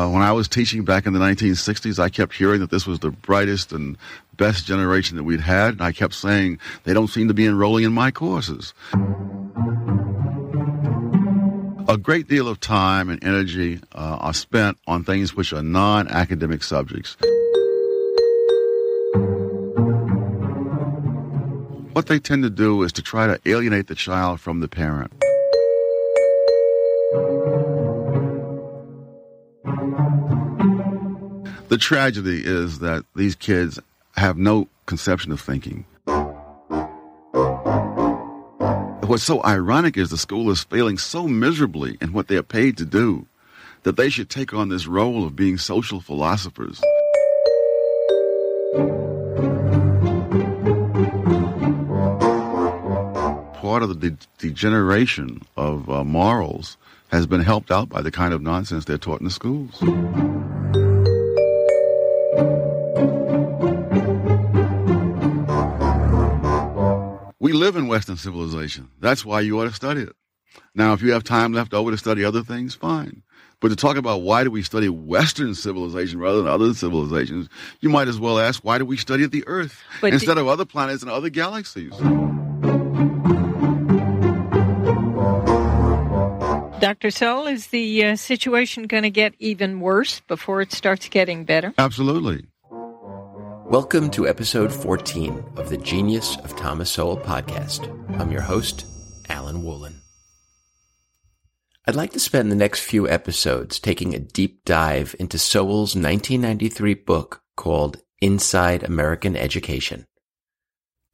Uh, when I was teaching back in the 1960s, I kept hearing that this was the brightest and best generation that we'd had, and I kept saying they don't seem to be enrolling in my courses. A great deal of time and energy uh, are spent on things which are non academic subjects. What they tend to do is to try to alienate the child from the parent. The tragedy is that these kids have no conception of thinking. What's so ironic is the school is failing so miserably in what they are paid to do that they should take on this role of being social philosophers. Part of the de- degeneration of uh, morals has been helped out by the kind of nonsense they're taught in the schools. We live in Western civilization. That's why you ought to study it. Now, if you have time left over to study other things, fine. But to talk about why do we study Western civilization rather than other civilizations, you might as well ask why do we study the Earth But instead do- of other planets and other galaxies? Dr. Sowell, is the uh, situation going to get even worse before it starts getting better? Absolutely. Welcome to episode 14 of the Genius of Thomas Sowell podcast. I'm your host, Alan Woolen. I'd like to spend the next few episodes taking a deep dive into Sowell's 1993 book called Inside American Education.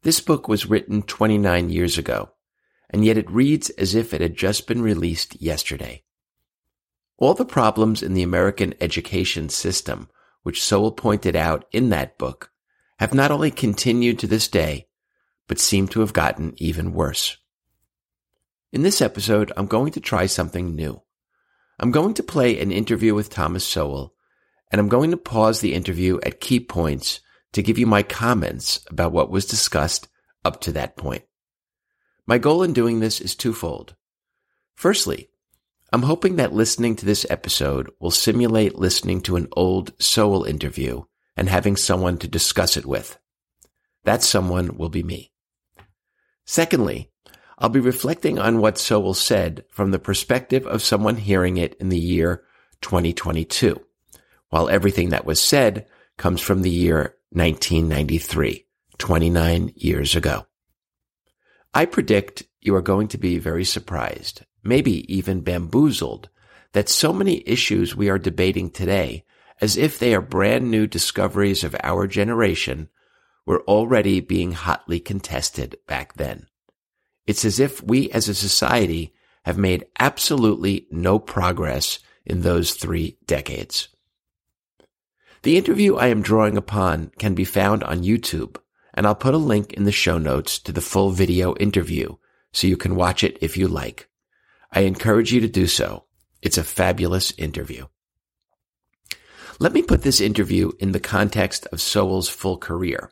This book was written 29 years ago, and yet it reads as if it had just been released yesterday. All the problems in the American education system which Sowell pointed out in that book, have not only continued to this day, but seem to have gotten even worse. In this episode, I'm going to try something new. I'm going to play an interview with Thomas Sowell, and I'm going to pause the interview at key points to give you my comments about what was discussed up to that point. My goal in doing this is twofold. Firstly, I'm hoping that listening to this episode will simulate listening to an old Sowell interview and having someone to discuss it with. That someone will be me. Secondly, I'll be reflecting on what Sowell said from the perspective of someone hearing it in the year 2022, while everything that was said comes from the year 1993, 29 years ago. I predict you are going to be very surprised, maybe even bamboozled, that so many issues we are debating today, as if they are brand new discoveries of our generation, were already being hotly contested back then. It's as if we as a society have made absolutely no progress in those three decades. The interview I am drawing upon can be found on YouTube, and I'll put a link in the show notes to the full video interview so you can watch it if you like. I encourage you to do so. It's a fabulous interview. Let me put this interview in the context of Sowell's full career.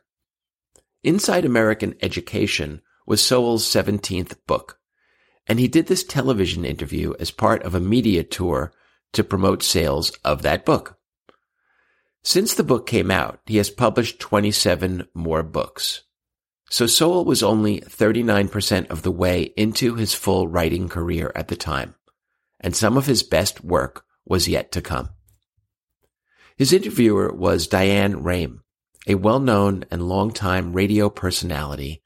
Inside American Education was Sowell's 17th book, and he did this television interview as part of a media tour to promote sales of that book. Since the book came out, he has published 27 more books. So Sowell was only 39% of the way into his full writing career at the time, and some of his best work was yet to come. His interviewer was Diane Rehm, a well-known and long-time radio personality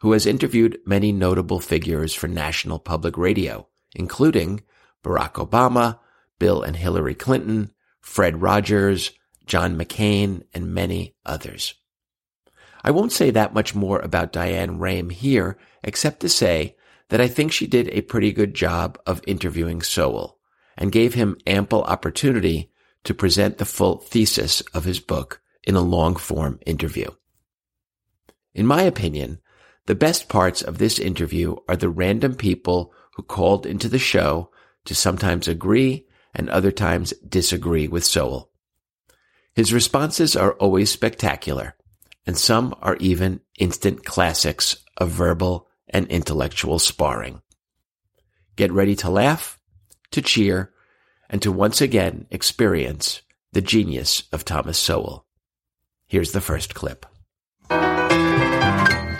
who has interviewed many notable figures for National Public Radio, including Barack Obama, Bill and Hillary Clinton, Fred Rogers, John McCain, and many others. I won't say that much more about Diane Rehm here, except to say that I think she did a pretty good job of interviewing Sowell and gave him ample opportunity to present the full thesis of his book in a long form interview. In my opinion, the best parts of this interview are the random people who called into the show to sometimes agree and other times disagree with Sowell. His responses are always spectacular, and some are even instant classics of verbal and intellectual sparring. Get ready to laugh, to cheer, and to once again experience the genius of Thomas Sowell. Here's the first clip.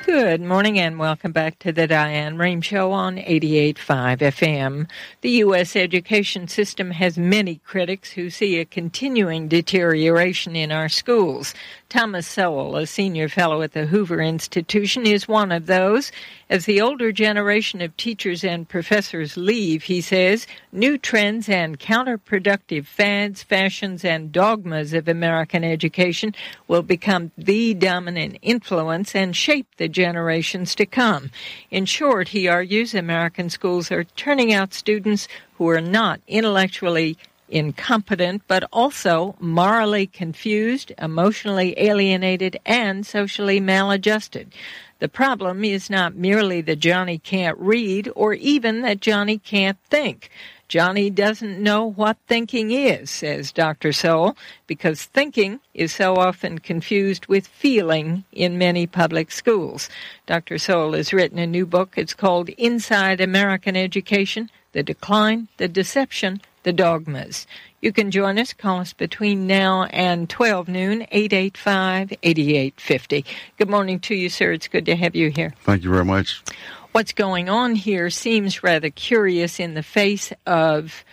Good morning and welcome back to the Diane Rehm Show on 88.5 FM. The U.S. education system has many critics who see a continuing deterioration in our schools. Thomas Sowell, a senior fellow at the Hoover Institution, is one of those. As the older generation of teachers and professors leave, he says, new trends and counterproductive fads, fashions, and dogmas of American education will become the dominant influence and shape the generations to come. In short, he argues American schools are turning out students who are not intellectually incompetent, but also morally confused, emotionally alienated, and socially maladjusted. The problem is not merely that Johnny can't read or even that Johnny can't think. Johnny doesn't know what thinking is, says Dr. Sowell, because thinking is so often confused with feeling in many public schools. Dr. Sowell has written a new book. It's called Inside American Education The Decline, the Deception, the dogmas. You can join us. Call us between now and 12 noon, 885 8850. Good morning to you, sir. It's good to have you here. Thank you very much. What's going on here seems rather curious in the face of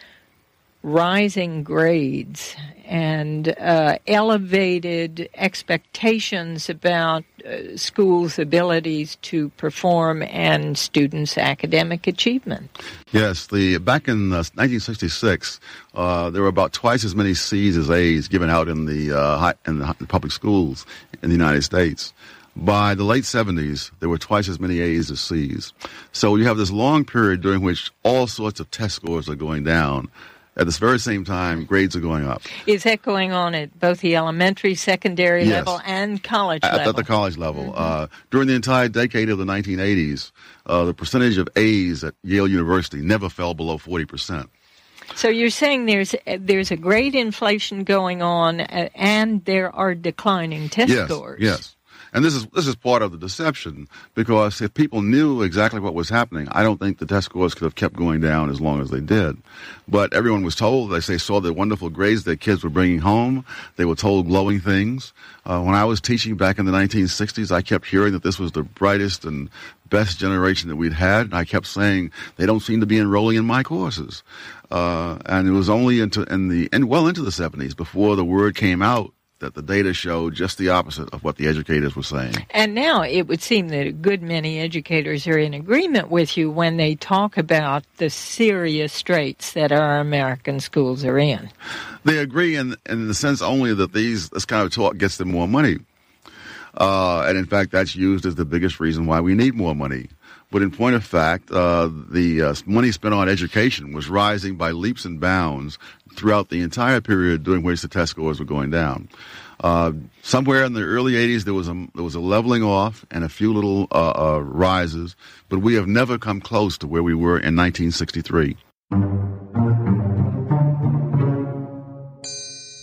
rising grades and uh, elevated expectations about uh, schools' abilities to perform and students' academic achievement. Yes, the back in uh, 1966, uh, there were about twice as many C's as A's given out in the uh, high, in the public schools in the United States. By the late 70s, there were twice as many A's as C's. So you have this long period during which all sorts of test scores are going down at this very same time, grades are going up. Is that going on at both the elementary, secondary Yes. level, and college At, level? at the college level. Uh, during the entire decade of the 1980s, uh, the percentage of A's at Yale University never fell below 40%. So you're saying there's there's a great inflation going on, uh, and there are declining test yes, scores. Yes. And this is this is part of the deception because if people knew exactly what was happening, I don't think the test scores could have kept going down as long as they did. But everyone was told, they say, saw the wonderful grades that kids were bringing home. They were told glowing things. Uh, when I was teaching back in the 1960s, I kept hearing that this was the brightest and best generation that we'd had, and I kept saying they don't seem to be enrolling in my courses. Uh, and it was only into in the and well into the 70s before the word came out that the data showed just the opposite of what the educators were saying. And now it would seem that a good many educators are in agreement with you when they talk about the serious straits that our American schools are in. They agree in in the sense only that these this kind of talk gets them more money, uh, and in fact, that's used as the biggest reason why we need more money. But in point of fact, uh, the uh, money spent on education was rising by leaps and bounds throughout the entire period during which the test scores were going down. Uh, somewhere in the early 80s, there was a there was a leveling off and a few little uh, uh, rises, but we have never come close to where we were in 1963.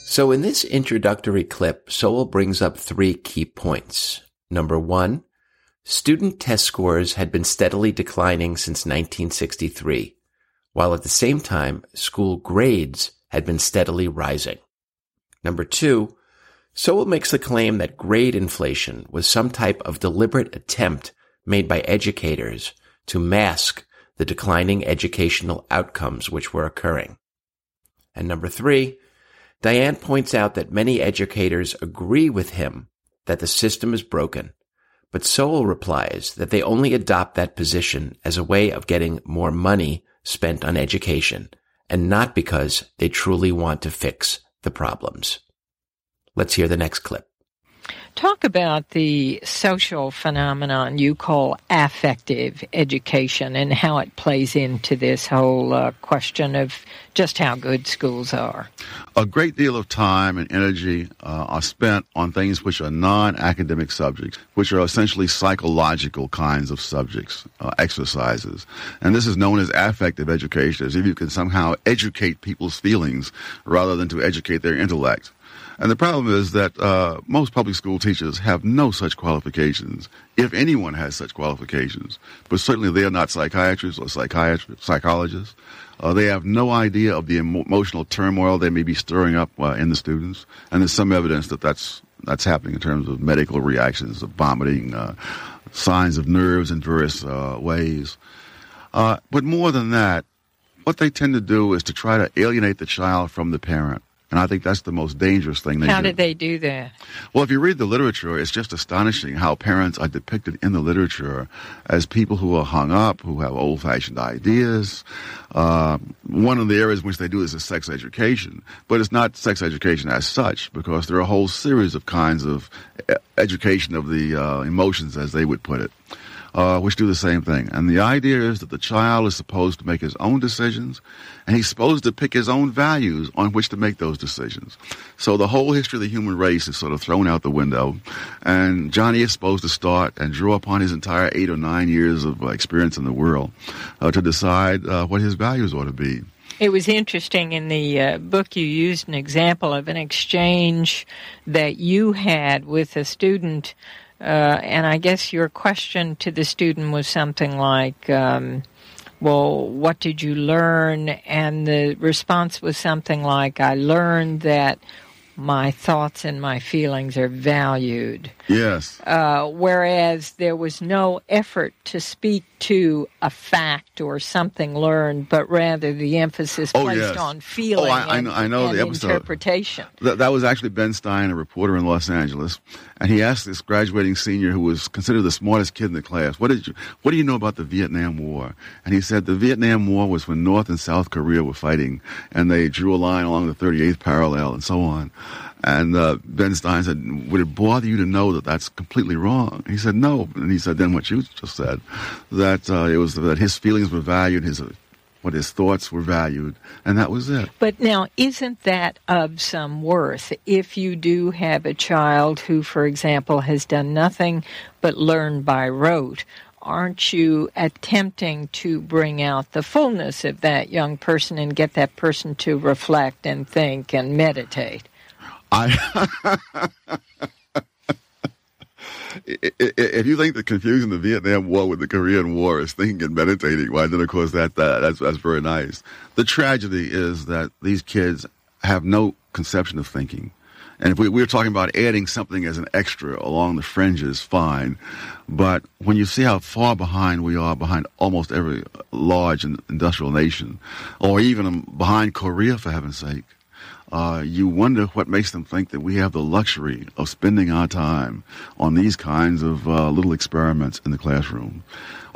So, in this introductory clip, Sowell brings up three key points. Number one, student test scores had been steadily declining since 1963, while at the same time, school grades had been steadily rising. Number two, Sowell makes the claim that grade inflation was some type of deliberate attempt made by educators to mask the declining educational outcomes which were occurring. And number three, Diane points out that many educators agree with him that the system is broken, but Sowell replies that they only adopt that position as a way of getting more money spent on education and not because they truly want to fix the problems. Let's hear the next clip. Talk about the social phenomenon you call affective education and how it plays into this whole uh, question of just how good schools are. A great deal of time and energy uh, are spent on things which are non-academic subjects, which are essentially psychological kinds of subjects, uh, exercises. And this is known as affective education, as if you can somehow educate people's feelings rather than to educate their intellect. And the problem is that uh, most public school teachers have no such qualifications, if anyone has such qualifications. But certainly they are not psychiatrists or psychiatrists, psychologists. Uh, they have no idea of the emo- emotional turmoil they may be stirring up uh, in the students. And there's some evidence that that's, that's happening in terms of medical reactions of vomiting, uh, signs of nerves in various uh, ways. Uh, but more than that, what they tend to do is to try to alienate the child from the parent. And I think that's the most dangerous thing they do. How do. did they do that? Well, if you read the literature, it's just astonishing how parents are depicted in the literature as people who are hung up, who have old fashioned ideas. Uh, one of the areas in which they do this is sex education, but it's not sex education as such because there are a whole series of kinds of education of the uh, emotions, as they would put it uh, which do the same thing. And the idea is that the child is supposed to make his own decisions, and he's supposed to pick his own values on which to make those decisions. So the whole history of the human race is sort of thrown out the window, and Johnny is supposed to start and draw upon his entire eight or nine years of uh, experience in the world uh, to decide uh, what his values ought to be. It was interesting in the uh, book you used an example of an exchange that you had with a student, uh, and I guess your question to the student was something like, um, Well, what did you learn? And the response was something like, I learned that my thoughts and my feelings are valued. Yes. Uh, whereas there was no effort to speak to a fact or something learned, but rather the emphasis Oh, placed yes. on feeling Oh, I- I and, know- I know the episode. interpretation. That, that was actually Ben Stein, a reporter in Los Angeles, and he asked this graduating senior who was considered the smartest kid in the class, "What did you? What do you know about the Vietnam War?" And he said the Vietnam War was when North and South Korea were fighting, and they drew a line along the 38th parallel, and so on. And uh, Ben Stein said, "Would it bother you to know that that's completely wrong?" He said, "No," and he said, "Then what you just said, that uh, it was that his feelings were valued, his what his thoughts were valued, and that was it." But now, isn't that of some worth if you do have a child who, for example, has done nothing but learn by rote? Aren't you attempting to bring out the fullness of that young person and get that person to reflect and think and meditate? I. If you think the confusing the Vietnam War with the Korean War is thinking and meditating, why then of course that, that that's that's very nice. The tragedy is that these kids have no conception of thinking, and if we, we're talking about adding something as an extra along the fringes, fine. But when you see how far behind we are behind almost every large in- industrial nation, or even behind Korea, for heaven's sake, uh, you wonder what makes them think that we have the luxury of spending our time on these kinds of uh, little experiments in the classroom.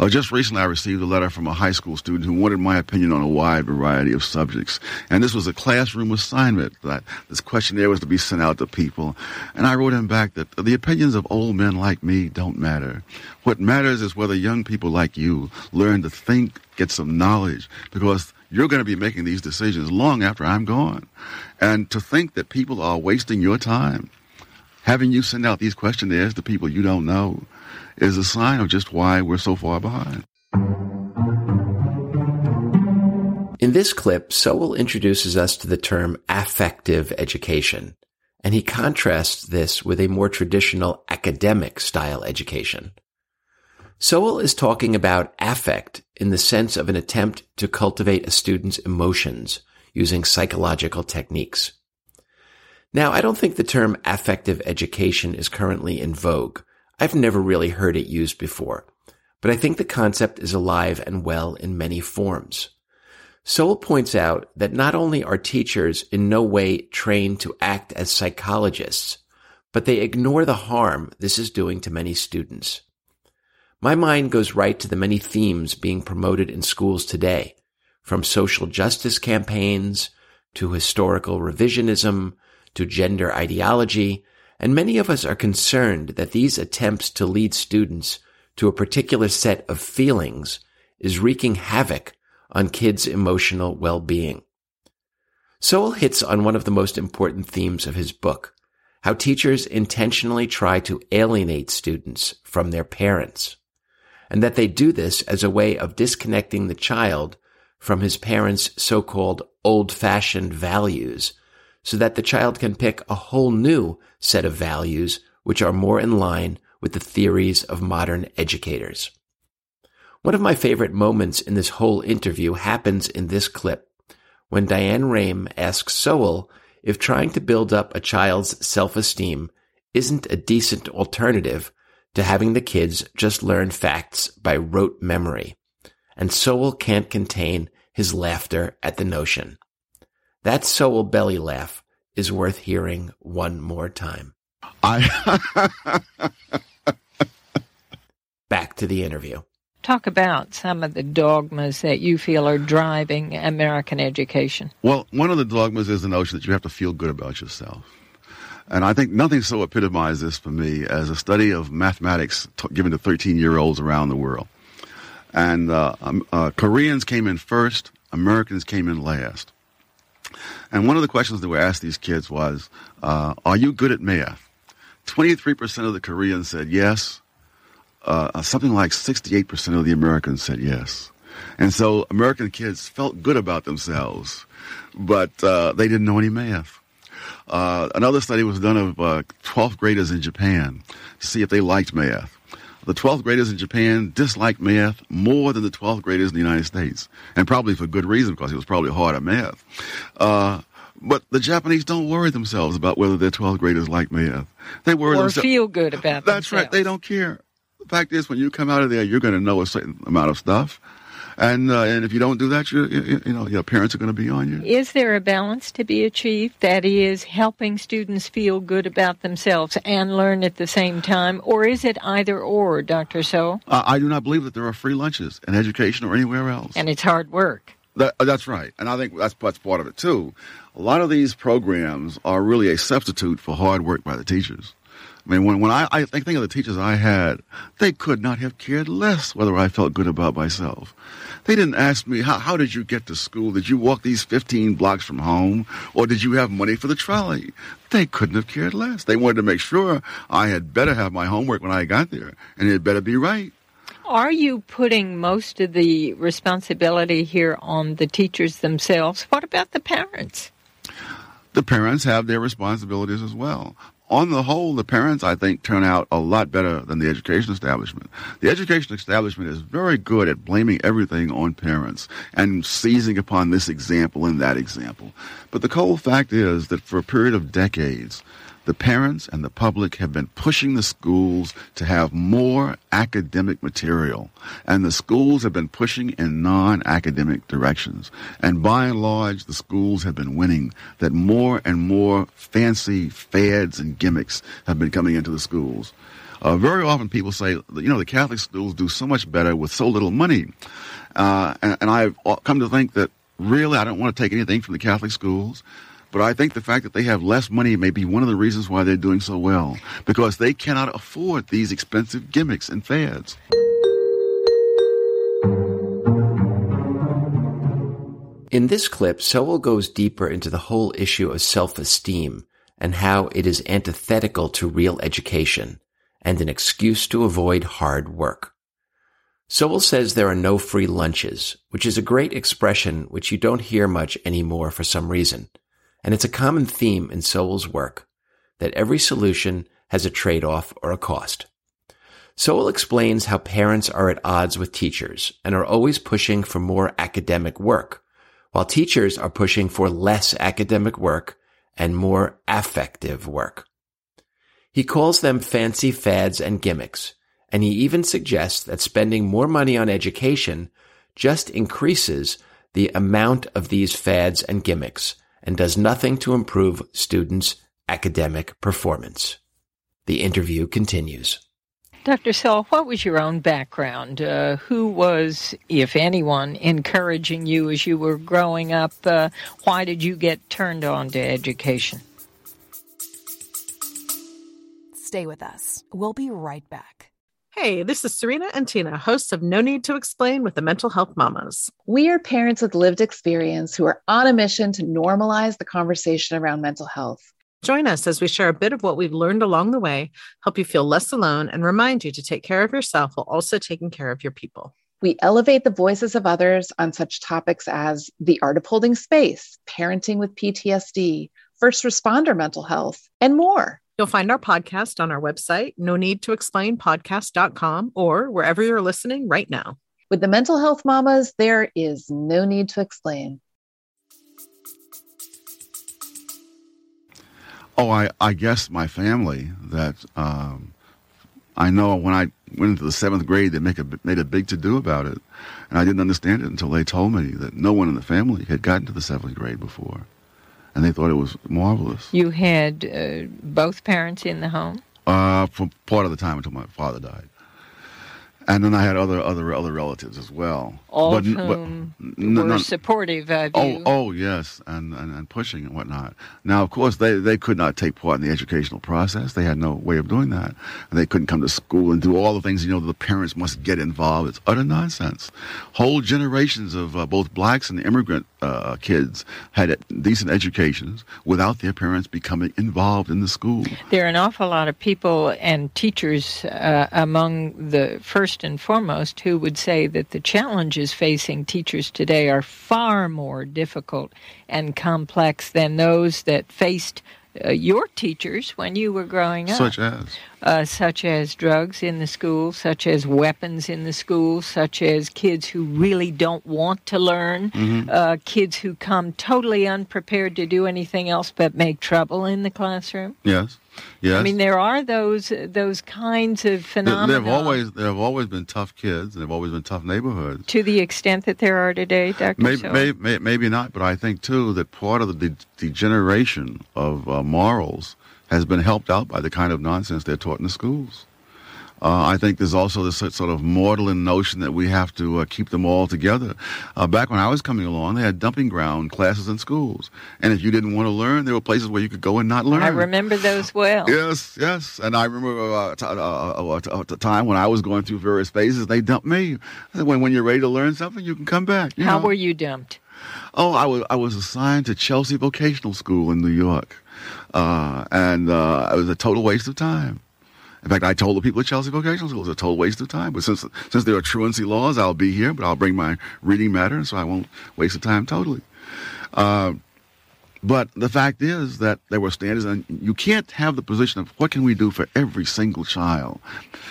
Uh, just recently, I received a letter from a high school student who wanted my opinion on a wide variety of subjects. And this was a classroom assignment that this questionnaire was to be sent out to people. And I wrote him back that the opinions of old men like me don't matter. What matters is whether young people like you learn to think, get some knowledge, because you're going to be making these decisions long after I'm gone. And to think that people are wasting your time having you send out these questionnaires to people you don't know is a sign of just why we're so far behind. In this clip, Sowell introduces us to the term affective education, and he contrasts this with a more traditional academic style education. Sowell is talking about affect in the sense of an attempt to cultivate a student's emotions using psychological techniques. Now, I don't think the term affective education is currently in vogue. I've never really heard it used before, but I think the concept is alive and well in many forms. Sowell points out that not only are teachers in no way trained to act as psychologists, but they ignore the harm this is doing to many students. My mind goes right to the many themes being promoted in schools today, from social justice campaigns to historical revisionism to gender ideology, and many of us are concerned that these attempts to lead students to a particular set of feelings is wreaking havoc on kids' emotional well-being. Sowell hits on one of the most important themes of his book, how teachers intentionally try to alienate students from their parents, and that they do this as a way of disconnecting the child from his parents' so-called old-fashioned values so that the child can pick a whole new set of values which are more in line with the theories of modern educators. One of my favorite moments in this whole interview happens in this clip when Diane Rehm asks Sowell if trying to build up a child's self-esteem isn't a decent alternative to having the kids just learn facts by rote memory. And Sowell can't contain his laughter at the notion. That Sowell belly laugh is worth hearing one more time. I Back to the interview. Talk about some of the dogmas that you feel are driving American education. Well, one of the dogmas is the notion that you have to feel good about yourself. And I think nothing so epitomizes this for me as a study of mathematics t- given to 13 year olds around the world. And uh, um, uh, Koreans came in first, Americans came in last. And one of the questions that were asked these kids was, uh, Are you good at math? 23% of the Koreans said yes, uh, uh, something like 68% of the Americans said yes. And so American kids felt good about themselves, but uh, they didn't know any math. Another study was done of 12th uh, graders in Japan to see if they liked math. The 12th graders in Japan disliked math more than the 12th graders in the United States, and probably for good reason because it was probably harder math. Uh, but the Japanese don't worry themselves about whether their 12th graders like math. They worry or themselves. feel good about That's themselves. right. They don't care. The fact is, when you come out of there, you're going to know a certain amount of stuff. And uh, and if you don't do that, you, you, know your parents are going to be on you. Is there a balance to be achieved? That is, helping students feel good about themselves and learn at the same time, or is it either or, Doctor Sowell? Uh, I do not believe that there are free lunches in education or anywhere else. And it's hard work. That, uh, that's right, and I think that's that's part of it too. A lot of these programs are really a substitute for hard work by the teachers. I mean, when, when I, I think of the teachers I had, they could not have cared less whether I felt good about myself. They didn't ask me, how, how did you get to school? Did you walk these 15 blocks from home? Or did you have money for the trolley? They couldn't have cared less. They wanted to make sure I had better have my homework when I got there, and it better be right. Are you putting most of the responsibility here on the teachers themselves? What about the parents? The parents have their responsibilities as well on the whole, the parents, I think, turn out a lot better than the education establishment. The education establishment is very good at blaming everything on parents and seizing upon this example and that example. But the cold fact is that for a period of decades, the parents and the public have been pushing the schools to have more academic material, and the schools have been pushing in non-academic directions. And by and large, the schools have been winning that more and more fancy fads and gimmicks have been coming into the schools. Uh, very often people say, you know, the Catholic schools do so much better with so little money. Uh, and, and I've come to think that really I don't want to take anything from the Catholic schools. But I think the fact that they have less money may be one of the reasons why they're doing so well, because they cannot afford these expensive gimmicks and fads. In this clip, Sowell goes deeper into the whole issue of self-esteem and how it is antithetical to real education and an excuse to avoid hard work. Sowell says there are no free lunches, which is a great expression which you don't hear much anymore for some reason. And it's a common theme in Sowell's work that every solution has a trade-off or a cost. Sowell explains how parents are at odds with teachers and are always pushing for more academic work, while teachers are pushing for less academic work and more affective work. He calls them fancy fads and gimmicks, and he even suggests that spending more money on education just increases the amount of these fads and gimmicks and does nothing to improve students' academic performance. The interview continues. Dr. Sowell, what was your own background? Uh, who was, if anyone, encouraging you as you were growing up? Uh, why did you get turned on to education? Stay with us. We'll be right back. Hey, this is Serena and Tina, hosts of No Need to Explain with the Mental Health Mamas. We are parents with lived experience who are on a mission to normalize the conversation around mental health. Join us as we share a bit of what we've learned along the way, help you feel less alone, and remind you to take care of yourself while also taking care of your people. We elevate the voices of others on such topics as the art of holding space, parenting with PTSD, first responder mental health, and more. You'll find our podcast on our website, no need to explain podcast.com, or wherever you're listening right now. With the Mental Health Mamas, there is no need to explain. Oh, I, I guess my family that um, I know when I went into the seventh grade, they make a, made a big to do about it. And I didn't understand it until they told me that no one in the family had gotten to the seventh grade before. And they thought it was marvelous. You had uh, both parents in the home? Uh, for part of the time until my father died. And then I had other other other relatives as well. All But- of but- n- were none- supportive of Oh, you. oh yes, and, and, and pushing and whatnot. Now, of course, they, they could not take part in the educational process. They had no way of doing that. And they couldn't come to school and do all the things, you know, the parents must get involved. It's utter nonsense. Whole generations of uh, both blacks and immigrant uh, kids had decent educations without their parents becoming involved in the school. There are an awful lot of people and teachers uh, among the first and foremost who would say that the challenges facing teachers today are far more difficult and complex than those that faced uh, your teachers when you were growing up. Such as. uh, such as drugs in the school, such as weapons in the school, such as kids who really don't want to learn, uh, kids who come totally unprepared to do anything else but make trouble in the classroom. Yes. Yes. I mean, there are those those kinds of phenomena. There have always there have always been tough kids. and There have always been tough neighborhoods. to the extent that there are today, Dr. Maybe, maybe, may- maybe not, but I think too that part of the de- degeneration of uh, morals has been helped out by the kind of nonsense they're taught in the schools. Uh, I think there's also this sort of maudlin notion that we have to uh, keep them all together. Uh, back when I was coming along, they had dumping ground classes in schools, and if you didn't want to learn, there were places where you could go and not learn. I remember those well. Yes, yes. And I remember uh, t- uh, uh, uh, a time when I was going through various phases, they dumped me. When, when you're ready to learn something, you can come back. you How know. were you dumped? Oh, I was I was assigned to Chelsea Vocational School in New York, uh, and uh, it was a total waste of time. In fact, I told the people at Chelsea Vocational School it was a total waste of time. But since since there are truancy laws, I'll be here, but I'll bring my reading matter, so I won't waste the time totally. Uh, but the fact is that there were standards, and you can't have the position of what can we do for every single child.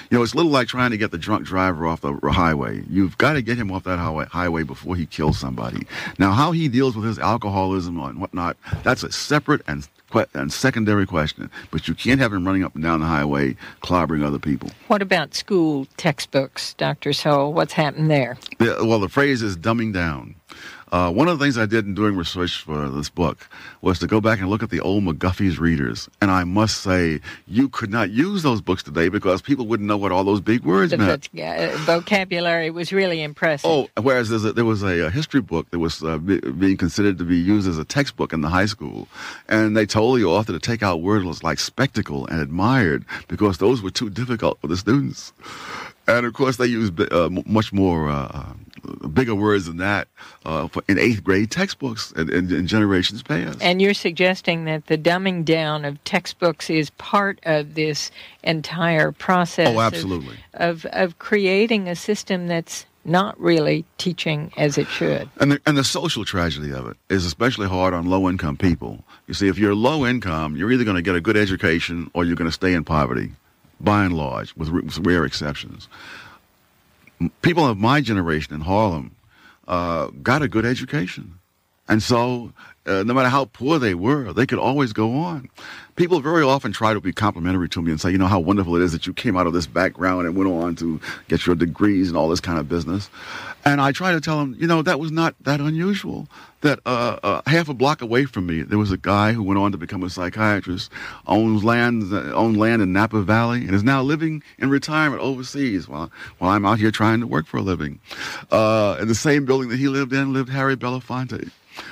You know, it's a little like trying to get the drunk driver off the highway. You've got to get him off that highway, highway before he kills somebody. Now, how he deals with his alcoholism and whatnot, that's a separate and and secondary question. But you can't have him running up and down the highway clobbering other people. What about school textbooks, Dr. Sowell? What's happened there? The, well, the phrase is dumbing down. Uh, one of the things I did in doing research for this book was to go back and look at the old McGuffey's readers. And I must say, you could not use those books today because people wouldn't know what all those big words The meant. voc- uh, vocabulary was really impressive. Oh, whereas there's a, there was a, uh history book that was uh, be, being considered to be used as a textbook in the high school, and they told the author to take out words like spectacle and admired because those were too difficult for the students. And of course, they used uh, much more uh, bigger words than that uh, for, in eighth grade textbooks in generations past. And you're suggesting that the dumbing down of textbooks is part of this entire process oh, absolutely. of, of creating a system that's not really teaching as it should. And the, and the social tragedy of it is especially hard on low income people. You see, if you're low income, you're either going to get a good education or you're going to stay in poverty, by and large, with, with rare exceptions. People of my generation in Harlem uh, got a good education. And so, uh, no matter how poor they were, they could always go on. People very often try to be complimentary to me and say, you know, how wonderful it is that you came out of this background and went on to get your degrees and all this kind of business. And I try to tell them, you know, that was not that unusual. That uh, uh, half a block away from me, there was a guy who went on to become a psychiatrist, owns land, owned land in Napa Valley, and is now living in retirement overseas while, while I'm out here trying to work for a living. Uh, in the same building that he lived in lived Harry Belafonte.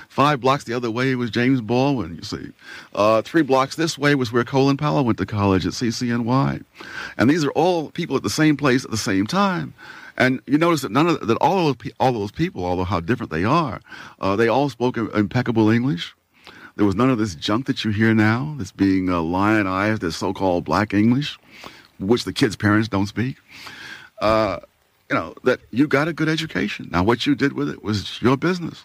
Five blocks the other way was James Baldwin, you see. Uh, three blocks this way was where Colin Powell went to college at CCNY. And these are all people at the same place at the same time. And you notice that none of that all those, pe- all those people, although how different they are, uh, they all spoke impeccable English. There was none of this junk that you hear now that's being uh, lionized as so-called black English, which the kids' parents don't speak. Uh, you know that you got a good education. Now, what you did with it was your business.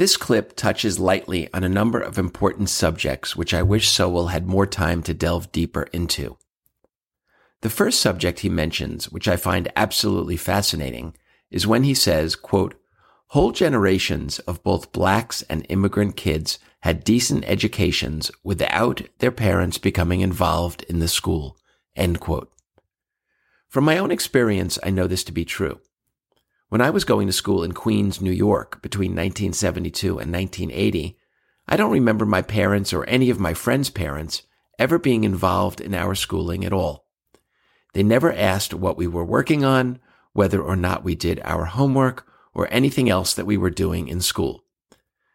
This clip touches lightly on a number of important subjects which I wish Sowell had more time to delve deeper into. The first subject he mentions, which I find absolutely fascinating, is when he says, quote, whole generations of both blacks and immigrant kids had decent educations without their parents becoming involved in the school, end quote. From my own experience, I know this to be true. When I was going to school in Queens, New York between 1972 and 1980, I don't remember my parents or any of my friends' parents ever being involved in our schooling at all. They never asked what we were working on, whether or not we did our homework, or anything else that we were doing in school.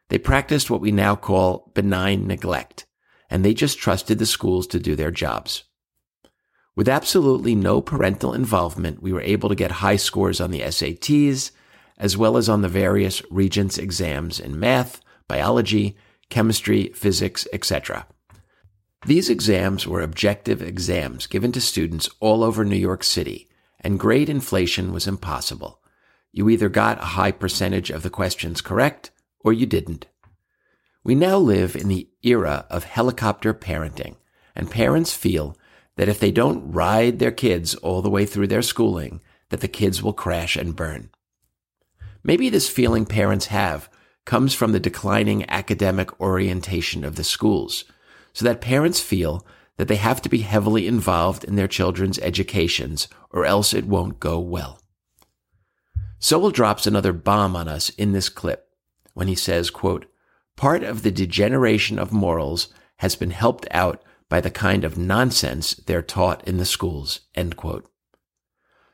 They practiced what we now call benign neglect, and they just trusted the schools to do their jobs. With absolutely no parental involvement, we were able to get high scores on the SATs, as well as on the various Regents exams in math, biology, chemistry, physics, etc. These exams were objective exams given to students all over New York City, and grade inflation was impossible. You either got a high percentage of the questions correct, or you didn't. We now live in the era of helicopter parenting, and parents feel that if they don't ride their kids all the way through their schooling, that the kids will crash and burn. Maybe this feeling parents have comes from the declining academic orientation of the schools, so that parents feel that they have to be heavily involved in their children's educations or else it won't go well. Sowell drops another bomb on us in this clip when he says, quote, part of the degeneration of morals has been helped out by the kind of nonsense they're taught in the schools, end quote.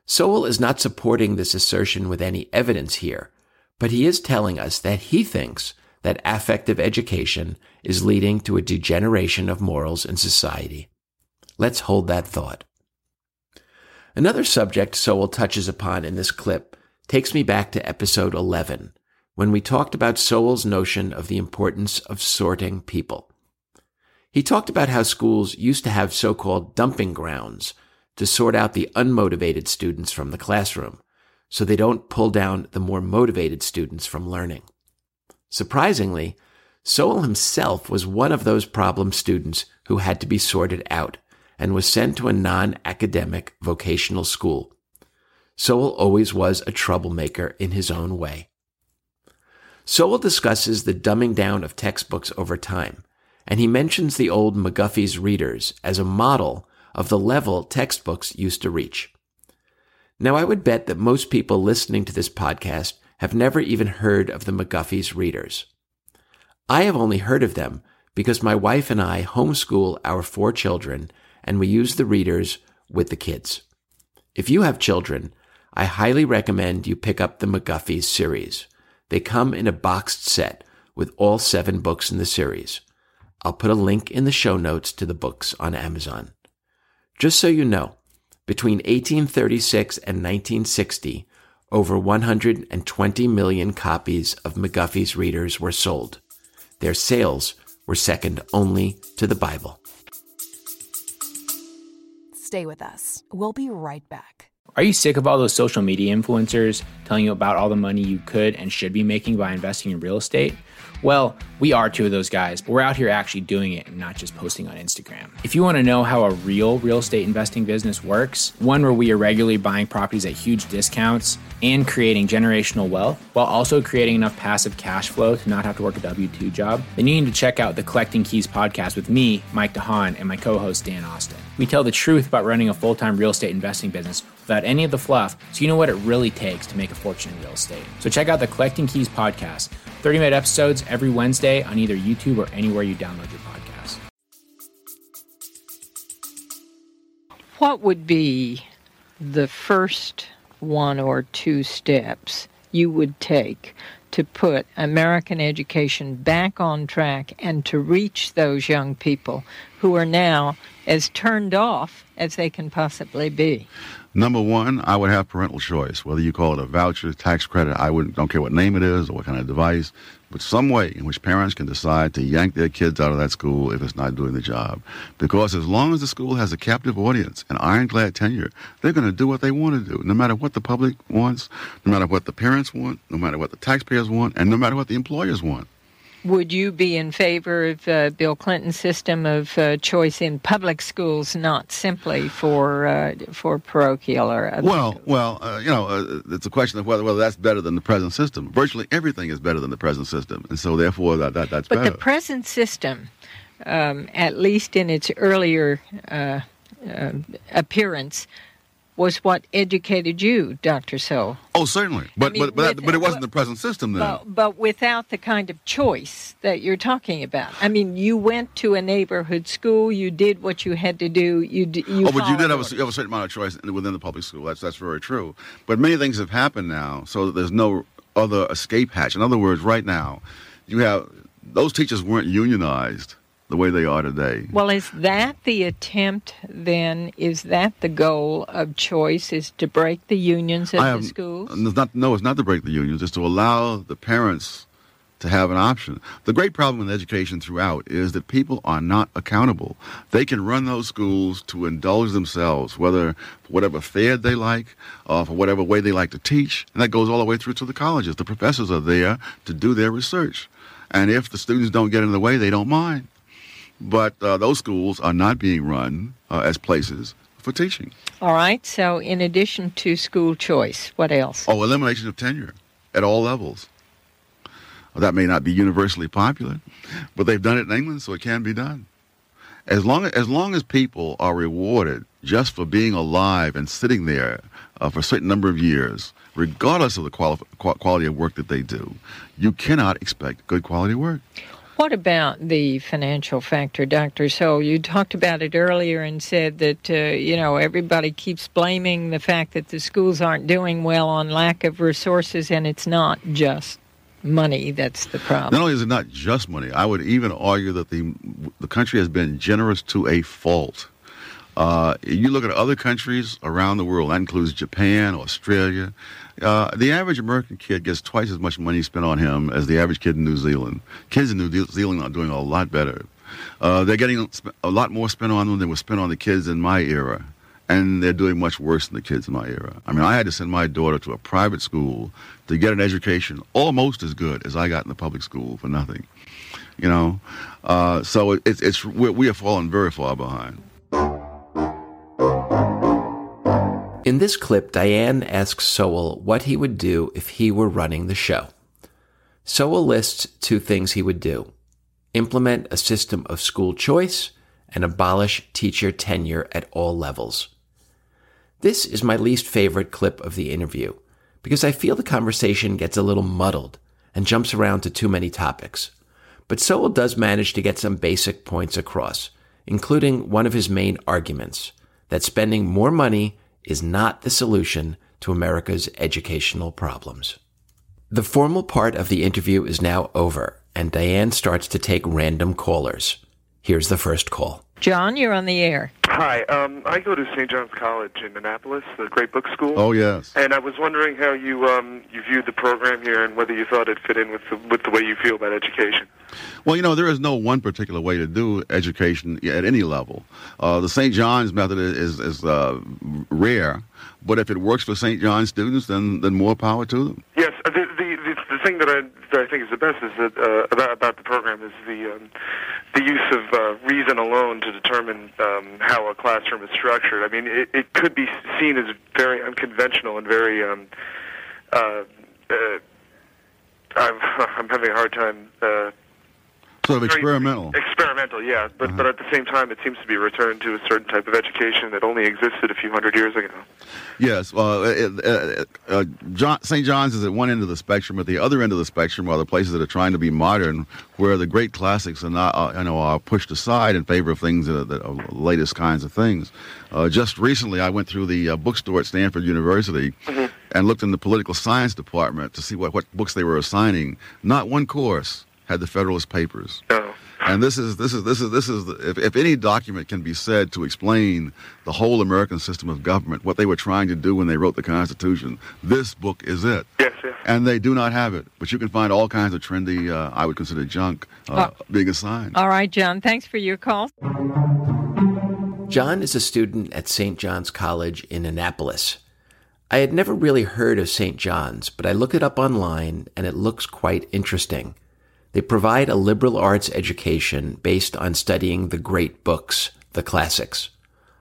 Sowell is not supporting this assertion with any evidence here, but he is telling us that he thinks that affective education is leading to a degeneration of morals in society. Let's hold that thought. Another subject Sowell touches upon in this clip takes me back to episode 11, when we talked about Sowell's notion of the importance of sorting people. He talked about how schools used to have so-called dumping grounds to sort out the unmotivated students from the classroom so they don't pull down the more motivated students from learning. Surprisingly, Sowell himself was one of those problem students who had to be sorted out and was sent to a non-academic vocational school. Sowell always was a troublemaker in his own way. Sowell discusses the dumbing down of textbooks over time and he mentions the old McGuffey's readers as a model of the level textbooks used to reach. Now, I would bet that most people listening to this podcast have never even heard of the McGuffey's readers. I have only heard of them because my wife and I homeschool our four children and we use the readers with the kids. If you have children, I highly recommend you pick up the McGuffey's series. They come in a boxed set with all seven books in the series. I'll put a link in the show notes to the books on Amazon. Just so you know, between 1836 and 1960, over 120 million copies of McGuffey's Readers were sold. Their sales were second only to the Bible. Stay with us. We'll be right back. Are you sick of all those social media influencers telling you about all the money you could and should be making by investing in real estate? Well, we are two of those guys, but we're out here actually doing it and not just posting on Instagram. If you want to know how a real real estate investing business works, one where we are regularly buying properties at huge discounts and creating generational wealth while also creating enough passive cash flow to not have to work a W 2 job, then you need to check out the Collecting Keys podcast with me, Mike DeHaan, and my co host, Dan Austin. We tell the truth about running a full time real estate investing business without any of the fluff so you know what it really takes to make a fortune in real estate. So check out the Collecting Keys podcast 30 minute episodes every Wednesday on either YouTube or anywhere you download your podcast. What would be the first one or two steps you would take to put American education back on track and to reach those young people who are now as turned off as they can possibly be? Number one, I would have parental choice, whether you call it a voucher, tax credit. I wouldn't don't care what name it is or what kind of device, but some way in which parents can decide to yank their kids out of that school if it's not doing the job. Because as long as the school has a captive audience and ironclad tenure, they're going to do what they want to do, no matter what the public wants, no matter what the parents want, no matter what the taxpayers want, and no matter what the employers want. Would you be in favor of uh, Bill Clinton's system of uh, choice in public schools, not simply for uh, for parochial or other Well, schools? well, uh, you know, uh, it's a question of whether whether that's better than the present system. Virtually everything is better than the present system, and so therefore that, that that's But better. the present system, um, at least in its earlier uh, uh, appearance, was what educated you, Dr. Sowell. oh, certainly, but mean, but but, with- but it uh, wasn't well- the present system then. But, but without the kind of choice that you're talking about. I mean, you went to a neighborhood school, you did what you had to do, you d- you oh, but you did have a, you have a certain amount of choice within the public school. That's that's very true. But many things have happened now, so that there's no other escape hatch. In other words, right now, you have those teachers weren't unionized the way they are today. Well, is that the attempt then? Is that the goal of choice? Is to break the unions of I the schools? Not, no, it's not to break the unions. It's to allow the parents to have an option. The great problem in education throughout is that people are not accountable. They can run those schools to indulge themselves, whether for whatever fad they like, or for whatever way they like to teach, and that goes all the way through to the colleges. The professors are there to do their research, and if the students don't get in the way, they don't mind. But uh, those schools are not being run uh, as places for teaching. All right. So, in addition to school choice, what else? Oh, elimination of tenure at all levels. Well, that may not be universally popular, but they've done it in England, so it can be done. As long as, as long as people are rewarded just for being alive and sitting there uh, for a certain number of years, regardless of the quali- quality of work that they do, you cannot expect good quality work. What about the financial factor, Doctor? So you talked about it earlier and said that uh, you know everybody keeps blaming the fact that the schools aren't doing well on lack of resources, and it's not just money that's the problem. Not only is it not just money, I would even argue that the the country has been generous to a fault. Uh, you look at other countries around the world, that includes Japan, Australia. Uh, the average American kid gets twice as much money spent on him as the average kid in New Zealand. Kids in New Zealand are doing a lot better. Uh, they're getting a lot more spent on them than was spent on the kids in my era. And they're doing much worse than the kids in my era. I mean, I had to send my daughter to a private school to get an education almost as good as I got in the public school for nothing. You know, uh, so it's it's we we have fallen very far behind. In this clip, Diane asks Sowell what he would do if he were running the show. Sowell lists two things he would do implement a system of school choice and abolish teacher tenure at all levels. This is my least favorite clip of the interview because I feel the conversation gets a little muddled and jumps around to too many topics. But Sowell does manage to get some basic points across, including one of his main arguments that spending more money is not the solution to America's educational problems. The formal part of the interview is now over, and Diane starts to take random callers. Here's the first call. John, you're on the air. Hi, um, I go to St. John's College in Annapolis, the great book school. Oh yes. And I was wondering how you um, you viewed the program here and whether you thought it fit in with the, with the way you feel about education. Well, you know, there is no one particular way to do education at any level. Uh, the St. John's method is is uh, rare, but if it works for St. John's students, then then more power to them. Yes, thing that I that I think is the best is that uh, about about the program is the um, the use of uh, reason alone to determine um, how a classroom is structured. I mean, it, it could be seen as very unconventional and very. Um, uh, uh, I'm I'm having a hard time. Uh, Sort of experimental. Experimental, yeah, but but at the same time, it seems to be a return to a certain type of education that only existed a few hundred years ago. Yes, uh, uh, uh, John, St. John's is at one end of the spectrum. At the other end of the spectrum are the places that are trying to be modern, where the great classics are not, uh, you know, are pushed aside in favor of things that are the uh, latest kinds of things. Uh, just recently, I went through the uh, bookstore at Stanford University and looked in the political science department to see what, what books they were assigning. Not one course had the Federalist Papers. Oh. And this is this is this is this is the, if, if any document can be said to explain the whole American system of government, what they were trying to do when they wrote the Constitution, this book is it. Yes, yes. And they do not have it, but you can find all kinds of trendy, uh, I would consider junk, uh, being assigned. All right, John. Thanks for your call. John is a student at St. John's College in Annapolis. I had never really heard of St. John's, but I looked it up online and it looks quite interesting. They provide a liberal arts education based on studying the great books, the classics.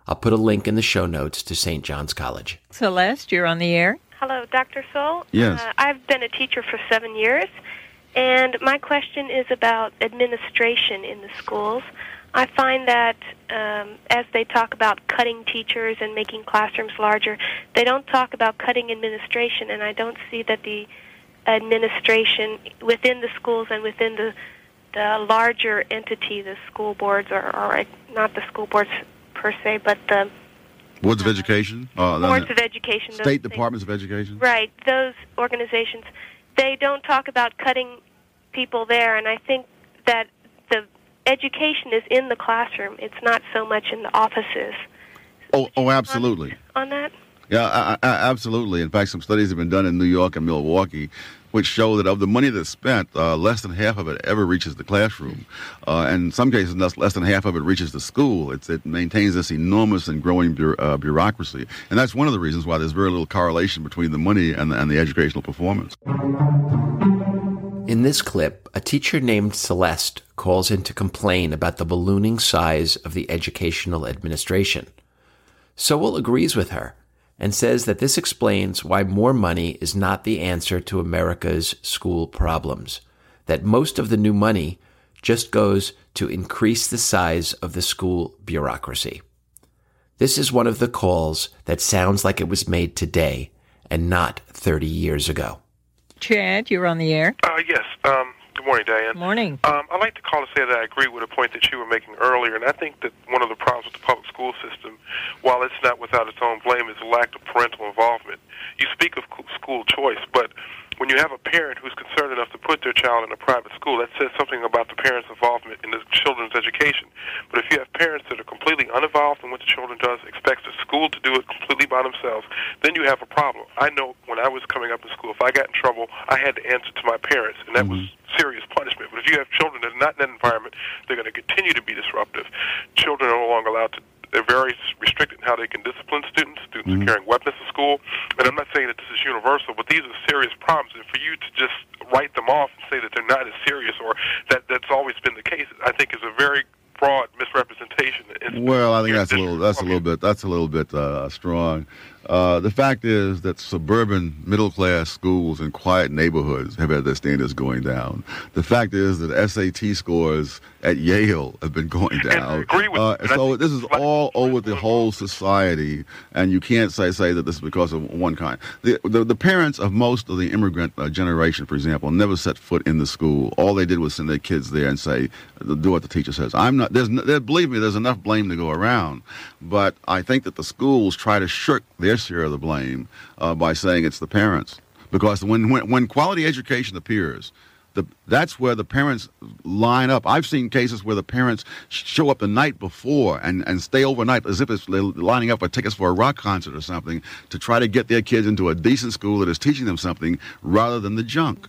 I'll put a link in the show notes to St. John's College. Celeste, you're on the air. Hello, Dr. Sowell. Yes. Uh, I've been a teacher for seven years, and my question is about administration in the schools. I find that um, as they talk about cutting teachers and making classrooms larger, they don't talk about cutting administration, and I don't see that the administration within the schools and within the the larger entity, the school boards, or, or not the school boards per se, but the Boards of Education, uh, boards of education, those state things. departments of education. Right, those organizations, they don't talk about cutting people there, and I think that the education is in the classroom. It's not so much in the offices. Oh, oh, absolutely. On that, Yeah, I, I, absolutely. In fact, some studies have been done in New York and Milwaukee, which show that of the money that's spent, uh, less than half of it ever reaches the classroom, uh, and in some cases, less, less than half of it reaches the school. It's, it maintains this enormous and growing bu- uh, bureaucracy, and that's one of the reasons why there's very little correlation between the money and the, and the educational performance. In this clip, a teacher named Celeste calls in to complain about the ballooning size of the educational administration. Sowell agrees with her and says that this explains why more money is not the answer to America's school problems, that most of the new money just goes to increase the size of the school bureaucracy. This is one of the calls that sounds like it was made today and not 30 years ago. Chad, you're on the air. Uh, yes. Um, good morning, Diane. Morning. Um, I'd like to call to say that I agree with a point that you were making earlier, and I think that one of the problems with the public school system, while it's not without its own blame, is the lack of parental involvement. You speak of school choice, but when you have a parent who's concerned enough to put their child in a private school, that says something about the parent's involvement in the children's education. But if you have parents that are completely uninvolved in what the children does, expects the school to do it completely by themselves, then you have a problem. I know when I was coming up in school, if I got in trouble, I had to answer to my parents, and that was mm-hmm. serious punishment. But if you have children that are not in that environment, they're going to continue to be disruptive. Children are no longer allowed to they're very restricted in how they can discipline students. Students are carrying weapons to school. And I'm not saying that this is universal, but these are serious problems. And for you to just write them off and say that they're not as serious or that that's always been the case, I think is a very broad misrepresentation. It's- Well, I think that's a little that's a little bit that's a little bit uh, strong. Uh, the fact is that suburban middle class schools in quiet neighborhoods have had their standards going down. The fact is that SAT scores at Yale have been going I down. agree with Uh, and so this is all over the whole society, and you can't say say that this is because of one kind. The the, the parents of most of the immigrant uh, generation, for example, never set foot in the school. All they did was send their kids there and say, "Do what the teacher says." I'm not. There's no, there, believe me, there's enough blame to go around, but I think that the schools try to shirk their share of the blame uh, by saying it's the parents, because when when, when quality education appears. The, that's where the parents line up. I've seen cases where the parents show up the night before and, and stay overnight as if it's lining up for tickets for a rock concert or something to try to get their kids into a decent school that is teaching them something rather than the junk.